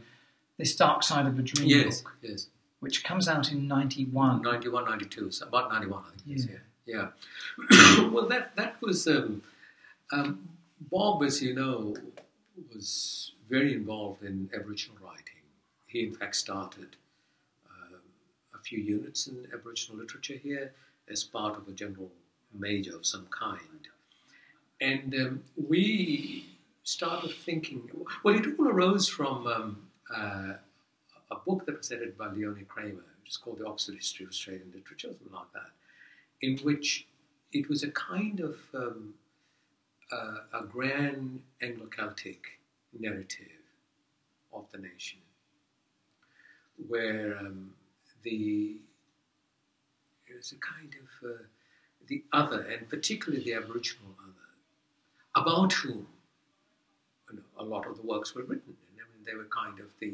This Dark Side of a Dream yes, book, yes. which comes out in '91. 91, 92, so about 91, I think. is, Yeah. Yeah. yeah. well, that, that was, um, um, Bob, as you know, was very involved in Aboriginal writing. He, in fact, started um, a few units in Aboriginal literature here as part of a general major of some kind. And um, we started thinking, well, it all arose from um, uh, a book that was edited by Leonie Kramer, which is called The Oxford History of Australian Literature, something like that, in which it was a kind of um, uh, a grand Anglo-Celtic narrative of the nation, where um, the there's a kind of uh, the other, and particularly the Aboriginal other, about whom a lot of the works were written. And I mean, they were kind of the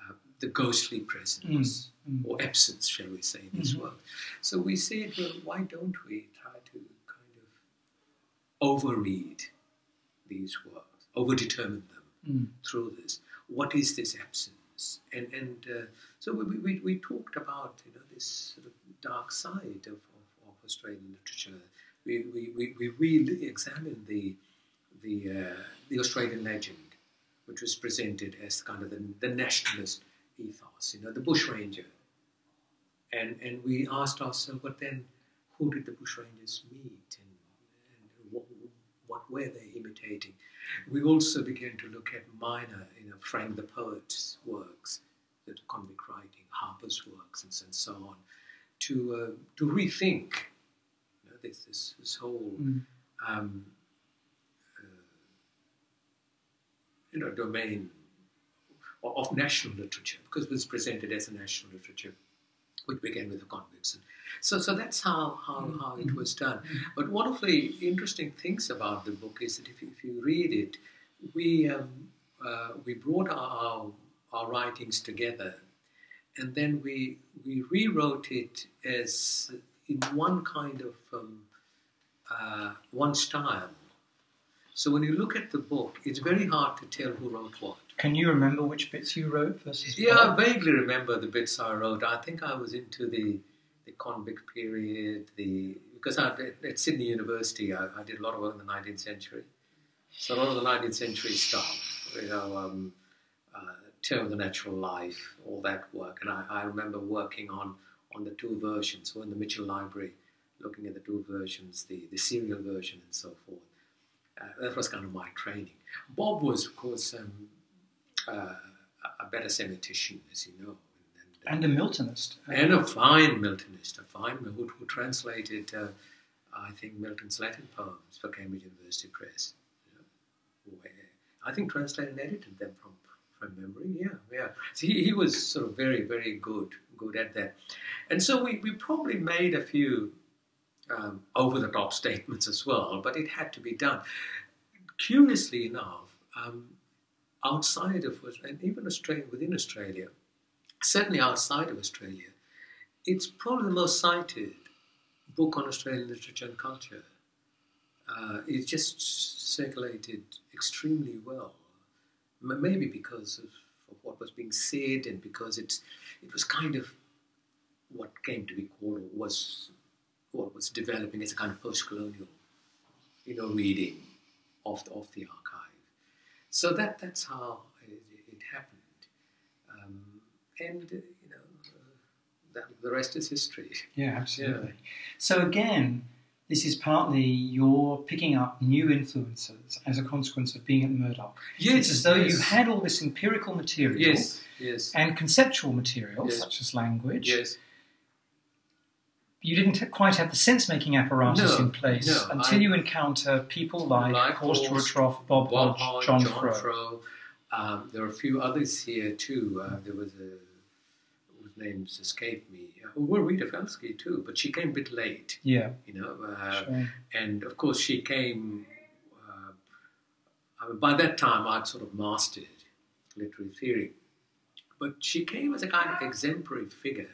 uh, the ghostly presence Mm, or absence, shall we say, in this Mhm. work. So we said, well, why don't we try to kind of overread these works, overdetermine them mm, through this? What is this absence? And and uh, so we, we, we talked about you know this sort of dark side of, of, of Australian literature. We, we, we, we really examined the the uh, the Australian legend, which was presented as kind of the, the nationalist ethos, you know, the bushranger. And and we asked ourselves, but then who did the bushrangers meet and, and what, what were they imitating? We also began to look at minor, you know, Frank the poet's works, the convict writing, Harper's works, and, so- and so on, to uh, to rethink you know, this, this this whole mm. um, uh, you know domain of, national literature because it was presented as a national literature, which began with the convicts. And so, so that's how, how, how it was done. But one of the interesting things about the book is that if you, if you read it, we um, uh, we brought our our writings together, and then we we rewrote it as in one kind of um, uh, one style. So when you look at the book, it's very hard to tell who wrote what. Can you remember which bits you wrote versus Yeah, I vaguely remember the bits I wrote. I think I was into the the convict period, the because I, at, Sydney University, I, I did a lot of work in the 19th century. So a lot of the 19th century stuff, you know, um, uh, Term of the Natural Life, all that work. And I, I remember working on, on the two versions, or in the Mitchell Library, looking at the two versions, the, the serial version and so forth. Uh, that was kind of my training. Bob was, of course, um, uh, a better semiotician, as you know. And a Miltonist. And a fine Miltonist, a fine who, who translated, uh, I think, Milton's Latin poems for Cambridge University Press. You know, I think translated and edited them from from memory. Yeah, yeah. So he, he was sort of very, very good, good at that. And so we, we probably made a few um, over the top statements as well, but it had to be done. Curiously enough, um, outside of and even Australia, within Australia, certainly outside of Australia, it's probably the most cited book on Australian literature and culture. Uh, it just circulated extremely well, maybe because of, of what was being said and because it's it was kind of what came to be called was what was developing as a kind of post-colonial, you know, reading of the, of the archive. So that that's how it, it happened, um, and uh, you know, uh, that, the rest is history. Yeah, absolutely. So again, this is partly your picking up new influences as a consequence of being at Murdoch. it's as though you yes. had all this empirical material yes, yes, and conceptual material, Yes. such as language. yes. You didn't quite have the sense-making apparatus No, in place no, until I- you encounter people like, Horst Ruthrof, Bob, Bob Hodge, John, John Frow. Frow. Um, there are a few others here too. Uh, there was a whose names escape me. Uh, well, Rita Felski too, but she came a bit late. Yeah, You know, uh, sure. and of course she came. Uh, I mean, by that time, I'd sort of mastered literary theory, but she came as a kind of exemplary figure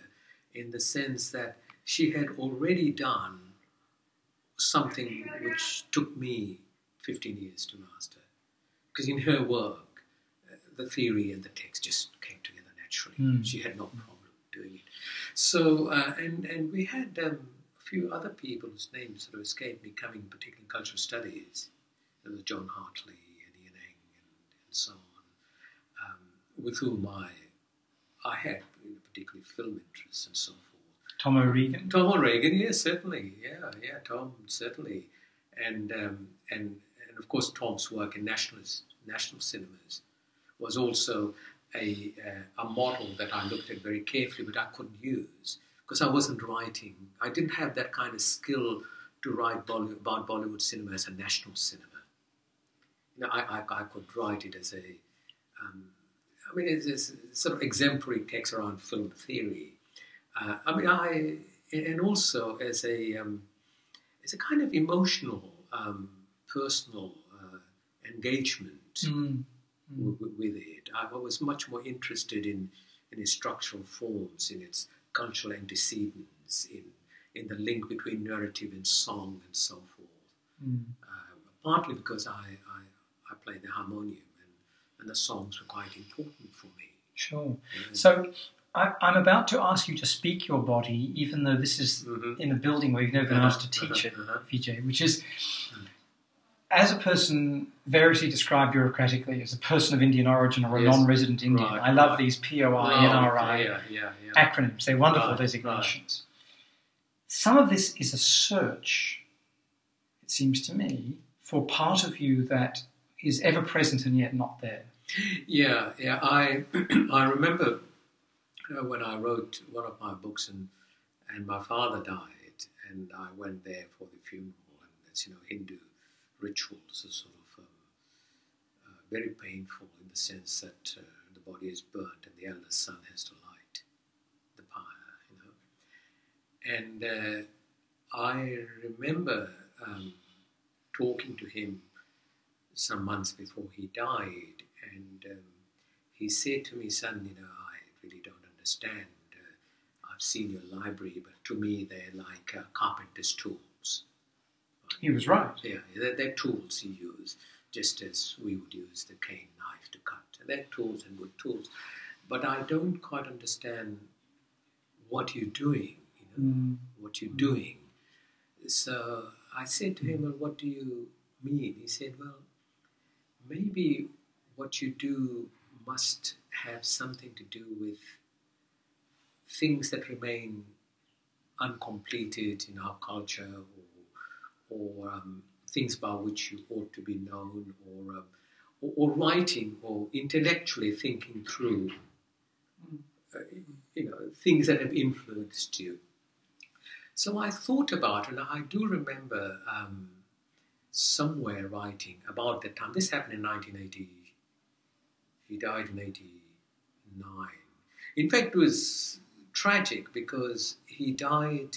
in the sense that she had already done something which took me 15 years to master. Because in her work, uh, the theory and the text just came together naturally. Mm. She had no problem doing it. So, uh, and, and we had um, a few other people whose names sort of escaped me coming, particularly in cultural studies. There was John Hartley and Ien Ang and, and so on, um, with whom I, I had particularly film interests and so forth. Tom O'Regan. Tom O'Regan, yes, certainly, yeah, yeah, Tom certainly, and um, and and of course Tom's work in national national cinemas was also a uh, a model that I looked at very carefully, but I couldn't use because I wasn't writing. I didn't have that kind of skill to write about Bollywood cinema as a national cinema. You know, I, I, I could write it as a um, I mean, it's, it's sort of exemplary text around film theory. Uh, I mean, I and also as a um, as a kind of emotional, um, personal uh, engagement Mm. w- w- with it. I was much more interested in, in its structural forms, in its cultural antecedents, in, in the link between narrative and song and so forth. Mm. Um, partly because I, I, I play the harmonium and, and the songs were quite important for me. Sure. And- So I, I'm about to ask you to speak your body, even though this is Mhm. in a building where you've never been asked to teach it, uh-huh. Vijay, which is, as a person variously described bureaucratically as a person of Indian origin or a Yes. non-resident Indian. Right, I love right. these POI, NRI Yeah, yeah, yeah. acronyms. They're wonderful Right, designations. Some of this is a search, it seems to me, for part of you that is ever present and yet not there. Yeah, yeah. I I remember uh, when I wrote one of my books and and my father died, and I went there for the funeral, and it's you know Hindu rituals are sort of um, uh, very painful in the sense that uh, the body is burnt and the eldest son has to light the pyre, you know. And uh, I remember um, talking to him some months before he died, and um, he said to me, "Son, you know, understand. Uh, I've seen your library, but to me, they're like uh, carpenter's tools. He was right. Yeah, they're, they're tools you use, just as we would use the cane knife to cut. They're tools and good tools, but I don't quite understand what you're doing. You know, Mm. what you're doing." So I said to him, "Well, what do you mean?" He said, "Well." maybe what you do must have something to do with things that remain uncompleted in our culture or, or um, things about which you ought to be known or, um, or, or writing or intellectually thinking through uh, you know things that have influenced you so I thought about it and I do remember um, somewhere writing about that time. This happened in 1980. He died in 89. In fact, it was tragic because he died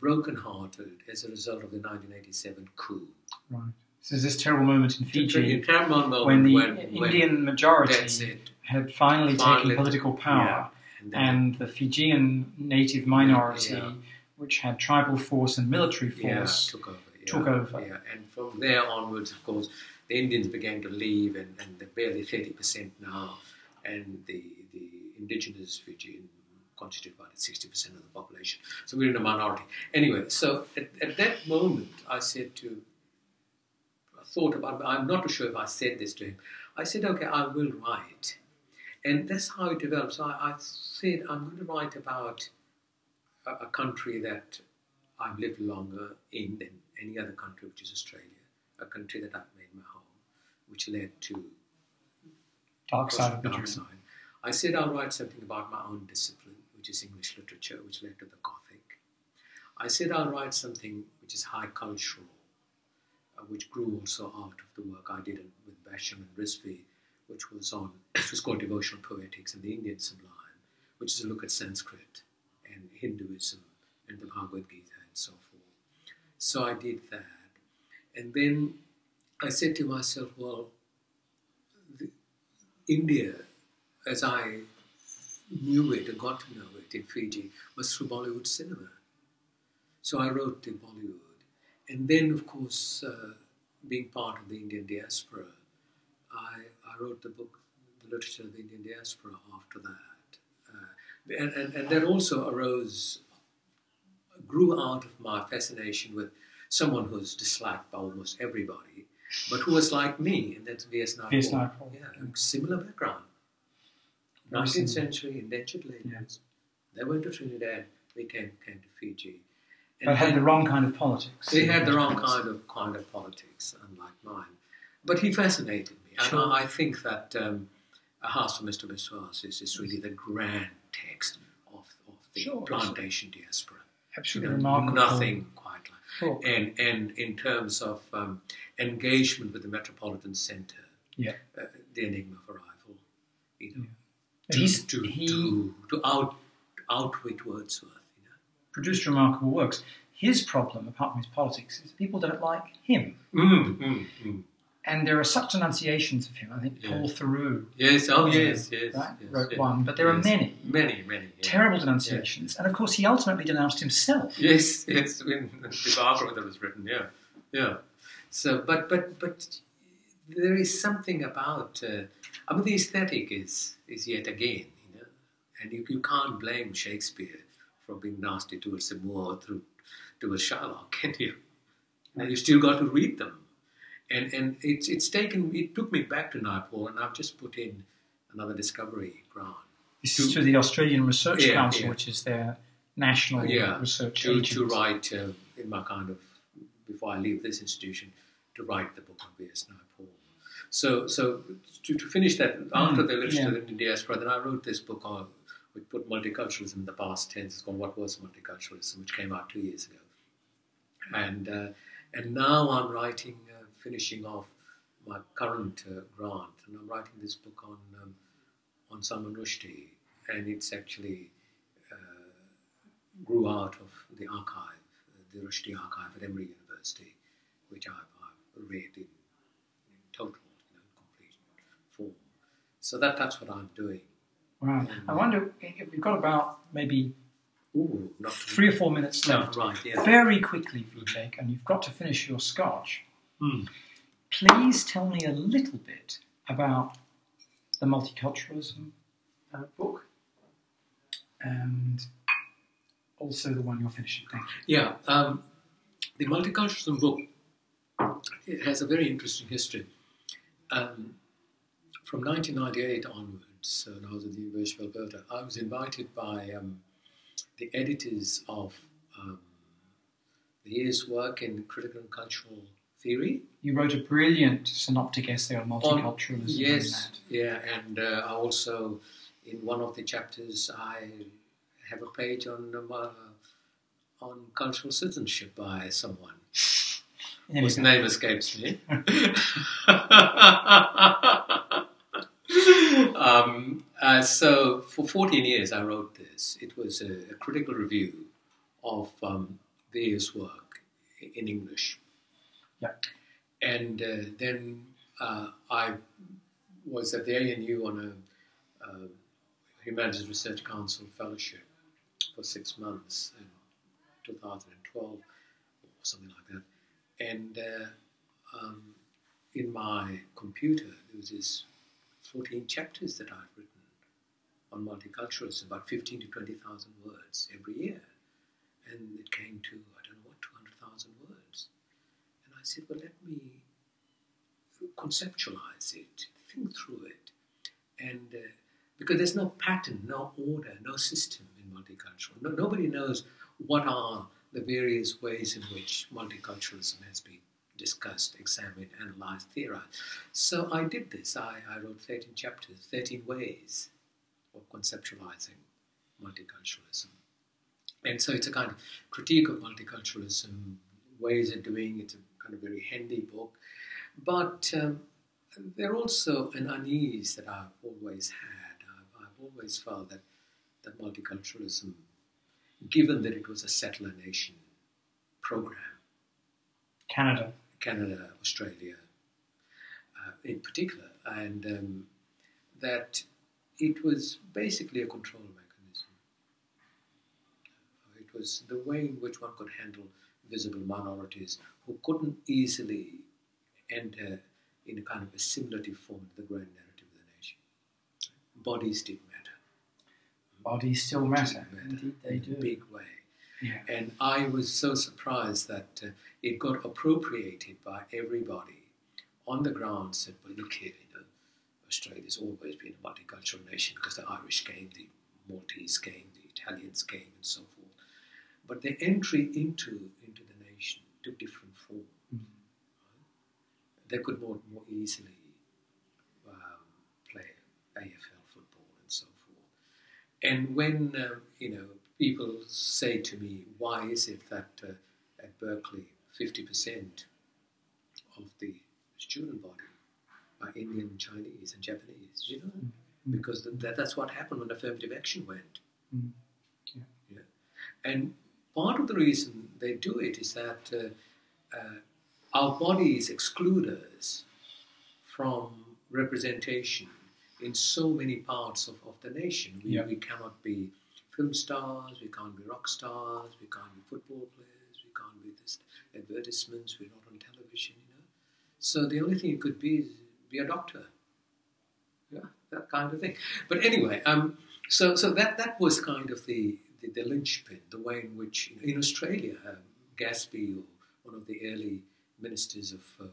broken-hearted as a result of the 1987 coup. Right. So there's this terrible moment in Fiji terrible moment when the when, Indian majority it. had finally, Finally, taken political power, and and the Fijian native minority, Yeah. which had tribal force and military yeah, force, took over. Yeah, took over. Yeah, and from there onwards, of course, the Indians began to leave, and, and they're barely thirty percent now, and the the indigenous Fijian constitute about sixty percent of the population. So we're in a minority. Anyway, so at, at that moment, I said to, I thought about. I'm not too sure if I said this to him. I said, okay, I will write, and that's how it developed. So I, I said, I'm going to write about a, a country that I've lived longer in than any other country, which is Australia, a country that I've made my home, which led to dark side of the dark side. I said I'll write something about my own discipline, which is English literature, which led to the Gothic. I said I'll write something which is high cultural, uh, which grew also out of the work I did with Basham and Rizvi, which was on, which was called Devotional Poetics and the Indian Sublime, which is a look at Sanskrit and Hinduism and the Bhagavad Gita and so forth. So I did that. And then I said to myself, well, India, as I knew it and got to know it in Fiji, was through Bollywood cinema. So I wrote in Bollywood. And then, of course, uh, being part of the Indian diaspora, I, I wrote the book, The Literature of the Indian Diaspora, after that. Uh, and, and, and that also arose, grew out of my fascination with someone who's disliked by almost everybody, but who was like me, and that's V.S. Naipaul. Yeah, similar background. Very 19th similar. century indentured labourers. They went to Trinidad, they came, came to Fiji. But had the wrong kind of politics. they had the wrong kind of kind of politics, unlike mine. But he fascinated me, and I, I think that um, A House for Mr. Biswas is, is really the grand text of, of the Sure. plantation diaspora. You Absolutely know, remarkable. nothing quite like. Cool. And and in terms of um, engagement with the metropolitan centre, Yeah. uh, the enigma of arrival, you know, But to, he's- to, he to, to out outwit Wordsworth, you know. produced remarkable works. His problem, apart from his politics, is people don't like him. Mm, mm, mm. and there are such denunciations of him. I think Yeah. Paul Theroux Yes, oh yes, yes. right, yes, wrote yes. one, but there are many Many, many. terrible denunciations, and of course he ultimately denounced himself. Yes, yes, when the Barbara that was written, yeah, yeah. So, but, but, but there is something about, uh, I mean, the aesthetic is, is yet again, you know, and you, you can't blame Shakespeare for being nasty towards the Moor through towards Shylock, can you? And you still got to read them, and and it's it's taken it took me back to Naipaul, and I've just put in another discovery grant This is through the Australian Research Yeah, Council, yeah. which is their national yeah, research to, agency. to write uh, in my kind of before I leave this institution to write the book on. Naipaul. So, so to, to finish that, after the literature Mm, yeah. in diaspora, then I wrote this book on we put multiculturalism in the past tense. It's called What Was Multiculturalism, which came out two years ago, and uh, and now I'm writing, uh, finishing off my current uh, grant, and I'm writing this book on um, on Salman Rushdie, and it's actually uh, grew out of the archive, uh, the Rushdie archive at Emory University, which I've, I've read in, in total, you know, complete form. So that that's what I'm doing. Right. I wonder if we've got about maybe Ooh, not three or four minutes left. No, right, yeah. Very quickly, Vivek, and you've got to finish your scotch. Hmm. Please tell me a little bit about the multiculturalism uh, book and also the one you're finishing. Thank you. Yeah, um, the multiculturalism book it has a very interesting history. Um, from 1998 onwards, when I was at the University of Alberta, I was invited by um, the editors of um, the year's work in critical and cultural theory. You wrote a brilliant synoptic essay on On- multiculturalism. in Yes, that. yeah, and uh, I also, in one of the chapters, I have a page on um, uh, on cultural citizenship by someone whose name escapes me. um, uh, so, for 14 years, I wrote this. It was a, a critical review of um, various work in English. Yeah. And uh, then uh, I was at the ANU on a uh, Humanities Research Council fellowship for six months in 2012 or something like that. And uh, um, in my computer, there was this 14 chapters that I've written on multiculturalism, about 15 to 20,000 words every year. And it came to, I don't know what, 200,000 words. And I said, well, let me conceptualize it, think through it. And uh, because there's no pattern, no order, no system in multicultural. No, nobody knows what are the various ways in which multiculturalism has been discussed, examined, analyzed, theorized. So I did this. I, I wrote 13 chapters, 13 ways of conceptualizing multiculturalism. And so it's a kind of critique of multiculturalism, ways of doing. It's a kind of very handy book. But um, there also an unease that I've always had. I've, I've always felt that, that multiculturalism, given that it was a settler nation program, Canada. Canada, Australia, uh, in particular, and um, that it was basically a control mechanism. It was the way in which one could handle visible minorities who couldn't easily enter in a kind of assimilative form to the grand narrative of the nation. Bodies did matter. Bodies still matter. Matter Indeed, they in do. a big way. Yeah. And I was so surprised that uh, it got appropriated by everybody on the grounds that, well, look here, you know, Australia's always been a multicultural nation because the Irish came, the Maltese came, the Italians came, and so forth. But the entry into, into the nation took different form. They could more, more easily um, play AFL football and so forth. And when um, you know people say to me, "Why is it that uh, at Berkeley, fifty percent of the student body are Indian, Chinese, and Japanese?" You know, because th- that, that's what happened when affirmative action went. Mm. Yeah. Yeah. And part of the reason they do it is that uh, uh, our bodies exclude us from representation in so many parts of, of the nation. We, Yeah. we cannot be film stars, we can't be rock stars, we can't be football players, we can't be this advertisements, we're not on television, you know. So the only thing you could be is be a doctor. Yeah, that kind of thing. But anyway, um, so so that that was kind of the the, the linchpin, the way in which in Australia, um, Gatsby, or one of the early ministers of um, um,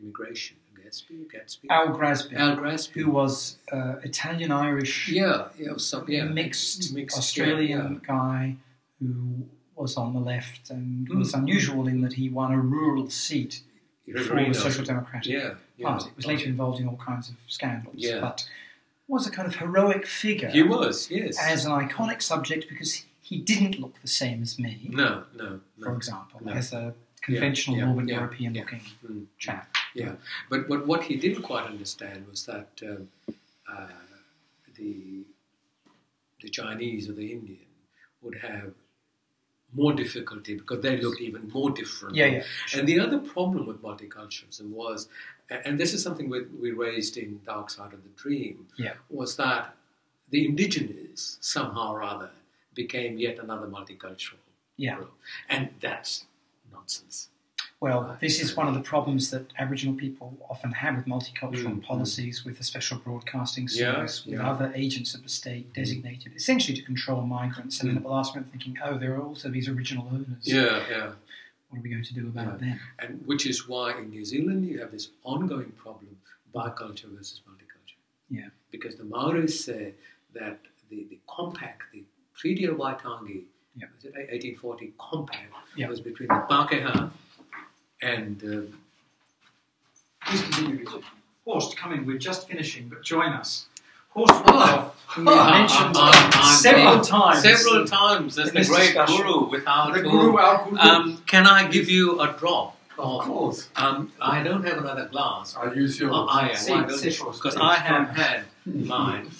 immigration, Gatsby, Gatsby, Al Grasby, Al Grasby, who was uh, Italian Irish, yeah, yeah, some, yeah, mixed, mixed, Australian yeah, guy who was on the left and Mm. was unusual in that he won a rural seat yeah. for the Social Democratic yeah, yeah. Party. Was later involved in all kinds of scandals, Yeah. but was a kind of heroic figure He was, yes. as an iconic subject because he didn't look the same as me, no, no, for example, No. as a conventional yeah, Northern European looking Mm. chap. Yeah, but, but what he didn't quite understand was that um, uh, the the Chinese or the Indian would have more difficulty because they looked even more different. Yeah, yeah. And the other problem with multiculturalism was, and this is something we, we raised in Dark Side of the Dream, Yeah. was that the indigenous somehow or other became yet another multicultural Yeah. group, and that's nonsense. Well, this is one of the problems that Aboriginal people often have with multicultural Mm, policies, with the special broadcasting Yeah, service, with yeah. Mm. other agents of the state designated essentially to control migrants. And then at the last minute thinking, oh, there are also these original owners. Yeah, yeah. What are we going to do about Yeah. them? And which is why in New Zealand you have this ongoing problem biculture versus multiculture. Yeah. Because the Maoris say that the, the compact, the Treaty of Waitangi, Yeah. was it 1840 compact, Yeah. was between the Pākehā and um, Please continue, Richard. Horst, come in. We're just finishing, but join us. Horst. Ruthrof, who we've mentioned I'm- I'm- several times. several times as the great discussion. guru without The guru, our guru. Um, can I give you a drop? Of course. Um, I don't have another glass. I'll use yours. Oh, I am. See, Why don't see, you? Because. I have had mine,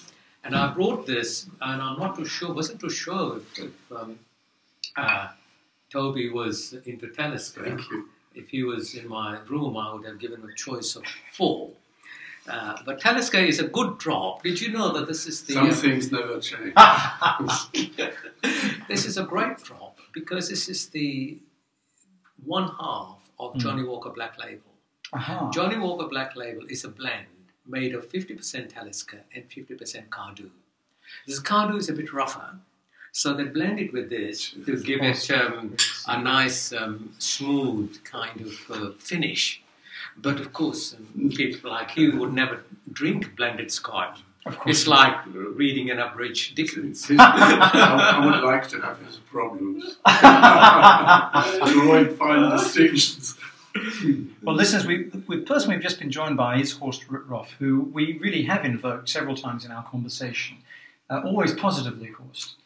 and I brought this, and I'm not too sure. Wasn't too sure if, if um, uh, Toby was into Talisker. Thank you. If he was in my room, I would have given a choice of four. Uh, but Talisker is a good drop. Did you know that this is the Some um, things never change. this is a great drop because this is the one half of Johnnie Walker Black Label. Aha. Johnnie Walker Black Label is a blend made of 50% Talisker and 50% Cardhu. This Cardhu is a bit rougher, so they blend it with this to give it um, a nice, um, smooth kind of uh, finish. But of course, um, people like you would never drink blended scotch. Of course. It's like reading an abridged Dickens. I, I would like to have his problems. Drawing fine distinctions. Well, listeners, we, the person we've just been joined by is Horst Ruthrof, who we really have invoked several times in our conversation. Uh, always positively, Horst.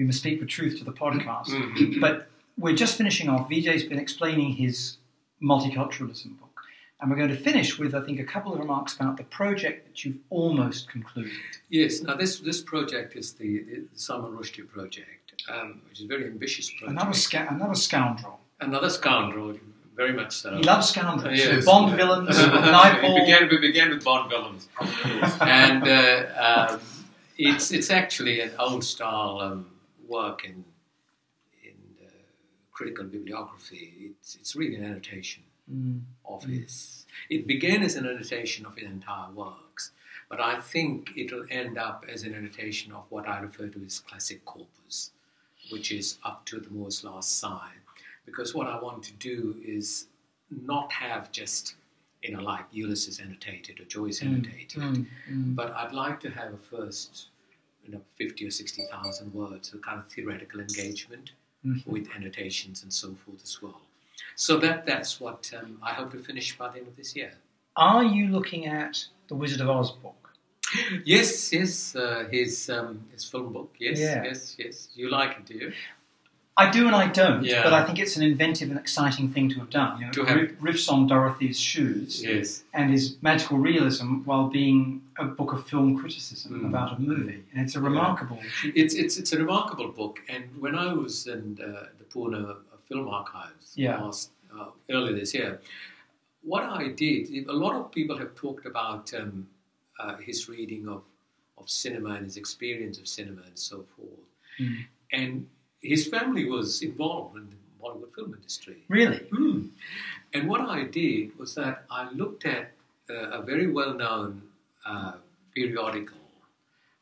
We must speak the truth to the podcast. Mhm. But we're just finishing off. Vijay's been explaining his multiculturalism book. And we're going to finish with, I think, a couple of remarks about the project that you've almost concluded. Yes, now this, this project is the, the Salman Rushdie project, um, which is a very ambitious project. Another, sca- another scoundrel. Another scoundrel, very much so. He loves scoundrels. Yes. Bond villains, we, began, we began with Bond villains. and uh, um, it's, it's actually an old style um, work in, in uh, critical bibliography. It's, it's really an annotation Mm. of his. It began as an annotation of his entire works, but I think it'll end up as an annotation of what I refer to as classic corpus, which is up to the Moor's last sigh. Because what I want to do is not have just, you know, like Ulysses annotated or Joyce annotated, Mm, mm. but I'd like to have a first, you know, 50 or 60,000 words, a kind of theoretical engagement Mhm. with annotations and so forth as well. So that that's what um, I hope to finish by the end of this year. Are you looking at the Wizard of Oz book? Yes, yes, uh, his um, his film book. Yes, Yeah. yes, yes. You like it, do you? I do and I don't, Yeah. but I think it's an inventive and exciting thing to have done. You know, To have- ri- riffs on Dorothy's shoes Yes. and his magical realism while being a book of film criticism Mm. about a movie, and it's a remarkable. It's it's it's a remarkable book. And when I was in uh, the Pune Film Archives Yeah. last, uh, earlier this year, what I did, a lot of people have talked about um, uh, his reading of, of cinema and his experience of cinema and so forth. Mm. And his family was involved in the Bollywood film industry. Really? Hmm. And what I did was that I looked at uh, a very well known uh, periodical.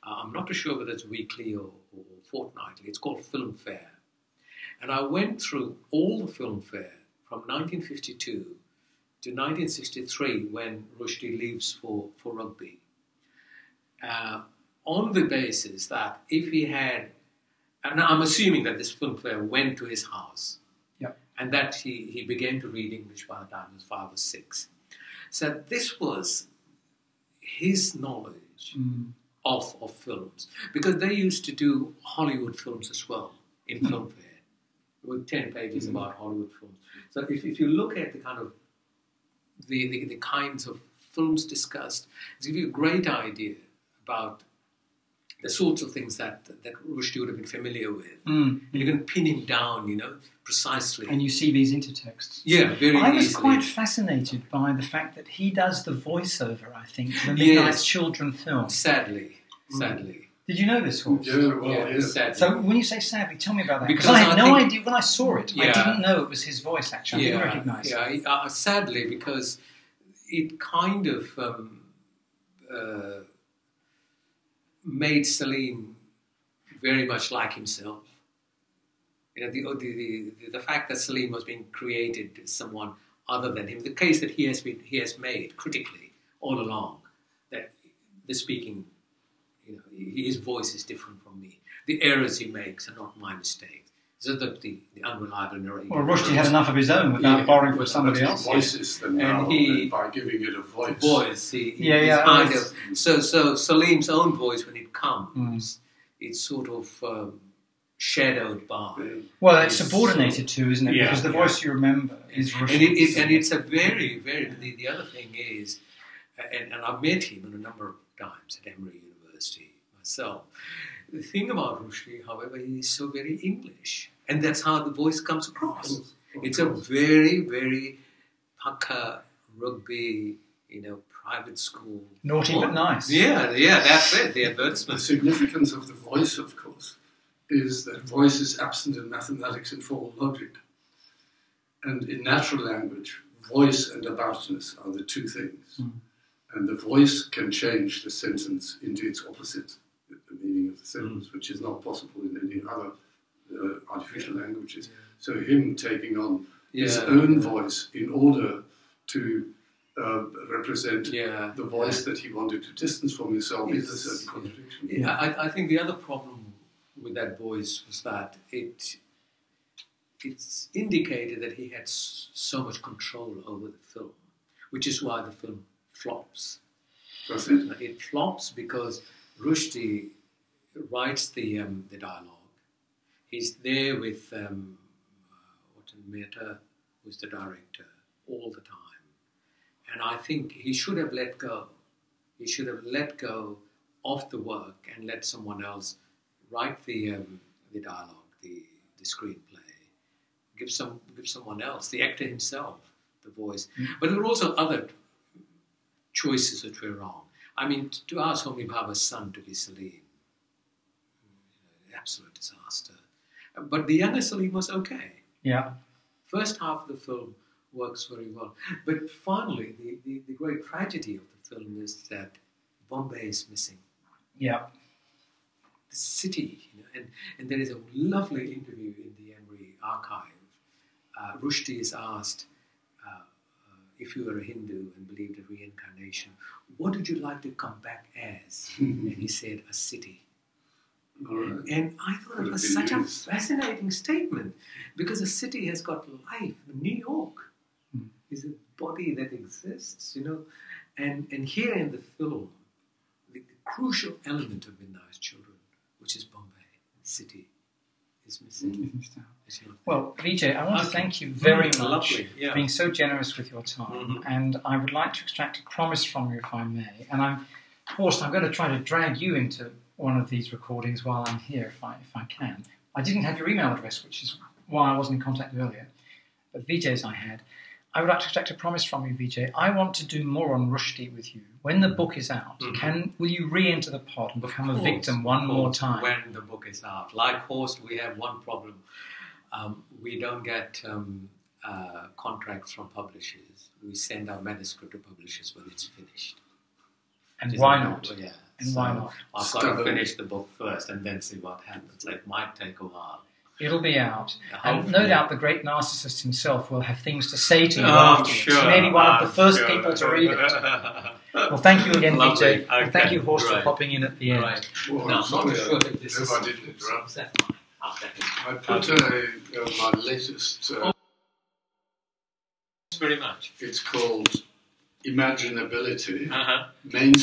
Uh, I'm not too sure whether it's weekly or, or fortnightly. It's called Filmfare. And I went through all the Filmfare from 1952 to 1963 when Rushdie leaves for, for Rugby. Uh, on the basis that if he had, and I'm assuming that this Filmfare went to his house Yep. and that he, he began to read English by the time he was five or six. So this was his knowledge Mm. of, of films because they used to do Hollywood films as well in Filmfare with 10 pages about Hollywood films. So if, if you look at the kind of the, the, the kinds of films discussed, it gives you a great idea about the sorts of things that, that Rushdie would have been familiar with. Mm. And you can pin him down, you know, precisely. And you see these intertexts. yeah, very I was easily. quite fascinated by the fact that he does the voiceover, I think, for the Midnight Yes. Children film. Sadly, sadly. Did you know this, Horst? Yeah, well, yeah, yeah. sadly. So when you say sadly, tell me about that. Because Because I had I no think- idea when I saw it. Yeah, I didn't know it was his voice. Actually, I didn't recognise yeah, it. uh, sadly, because it kind of um, uh, made Saleem very much like himself. You know, the, the, the, the fact that Saleem was being created as someone other than him, the case that he has been he has made critically all along, that the speaking, you know, his voice is different from me. The errors he makes are not my mistakes. So the, the, the unreliable narrator. Well, Rushdie had enough of his own without Yeah. borrowing from somebody he else. voices them And now he- by giving it a voice. voice. He, he- Yeah, yeah, Kind it's- so, so Saleem's own voice, when it comes, Mm. it's sort of um, shadowed by, Well, it's It's- subordinated to, isn't it? Yeah, because the yeah. voice you remember is and Rushdie. it, it, and it's a very, very. The, the other thing is, and, and I've met him a number of times at Emory University myself. The thing about Rushdie, however, he is so very English, and that's how the voice comes across. Of It's a very, very pucker rugby, you know, private school. Naughty but nice. Yeah, yeah, that's it. The The advertisement. significance of the voice, of course, is that voice is absent in mathematics and formal logic. And in natural language, voice and aboutness are the two things. Mm. And the voice can change the sentence into its opposite, the meaning of the sentence, which is not possible in any other uh, artificial languages. So, him taking on his Yeah. own voice in order to uh, represent Yeah, the voice that he wanted to distance from himself is a certain contradiction. Yeah, I, I think the other problem with that voice was that it it's indicated that he had s- so much control over the film, which is why the film flops. That's it. It flops because Rushdie writes the um, the dialogue. He's there with um, uh, Watan Mehta, who's the director, all the time, and I think he should have let go. He should have let go of the work and let someone else write the um, the dialogue, the the screenplay. Give some give someone else, the actor himself, the voice. But there were also other choices that were wrong. I mean, to ask Homi Bhabha's son to be Saleem, absolute disaster. But the younger Saleem was okay. Yeah. First half of the film works very well. But finally, the, the, the great tragedy of the film is that Bombay is missing. Yeah. The city, you know, and, and there is a lovely interview in the Emory archive. Uh, Rushdie is asked, uh, uh, if you were a Hindu and believed in reincarnation, what would you like to come back as? and he said, a city. All right. And I thought it was such been a fascinating statement because a city has got life. New York Hmm. is a body that exists, you know. And, and here in the film, the, the crucial element of Midnight Children, which is Bombay, city, is missing. It's not. Well, Vijay, I want to thank you very Mm, much lovely, yeah. for being so generous with your time. Mhm. And I would like to extract a promise from you, if I may. And I'm, of course, I'm going to try to drag you into one of these recordings while I'm here, if I, if I can. I didn't have your email address, which is why I wasn't in contact earlier. But Vijay's I had. I would like to extract a promise from you, Vijay. I want to do more on Rushdie with you. When the book is out, Mhm. can will you re-enter the pod and become a victim one more time? When the book is out. Like Horst, we have one problem. Um, we don't get um, uh, contracts from publishers. We send our manuscript to publishers when it's finished. and why not? Yeah. And So why not? I've got to finish the book first and then see what happens. It might take a while. It'll be out. And no doubt the great narcissist himself will have things to say to you Oh, afterwards. sure. He may be one of the I'm first sure. people to read it. Well, thank you again, Lovely. Vijay. And thank you, Horst, for popping in at the end. Right. Well, Now, I'm I'm sorry, not sure if this is. I did interrupt. Set up. I put a, uh, my latest, uh, Thanks very much. it's called Imaginability, Uh-huh. Main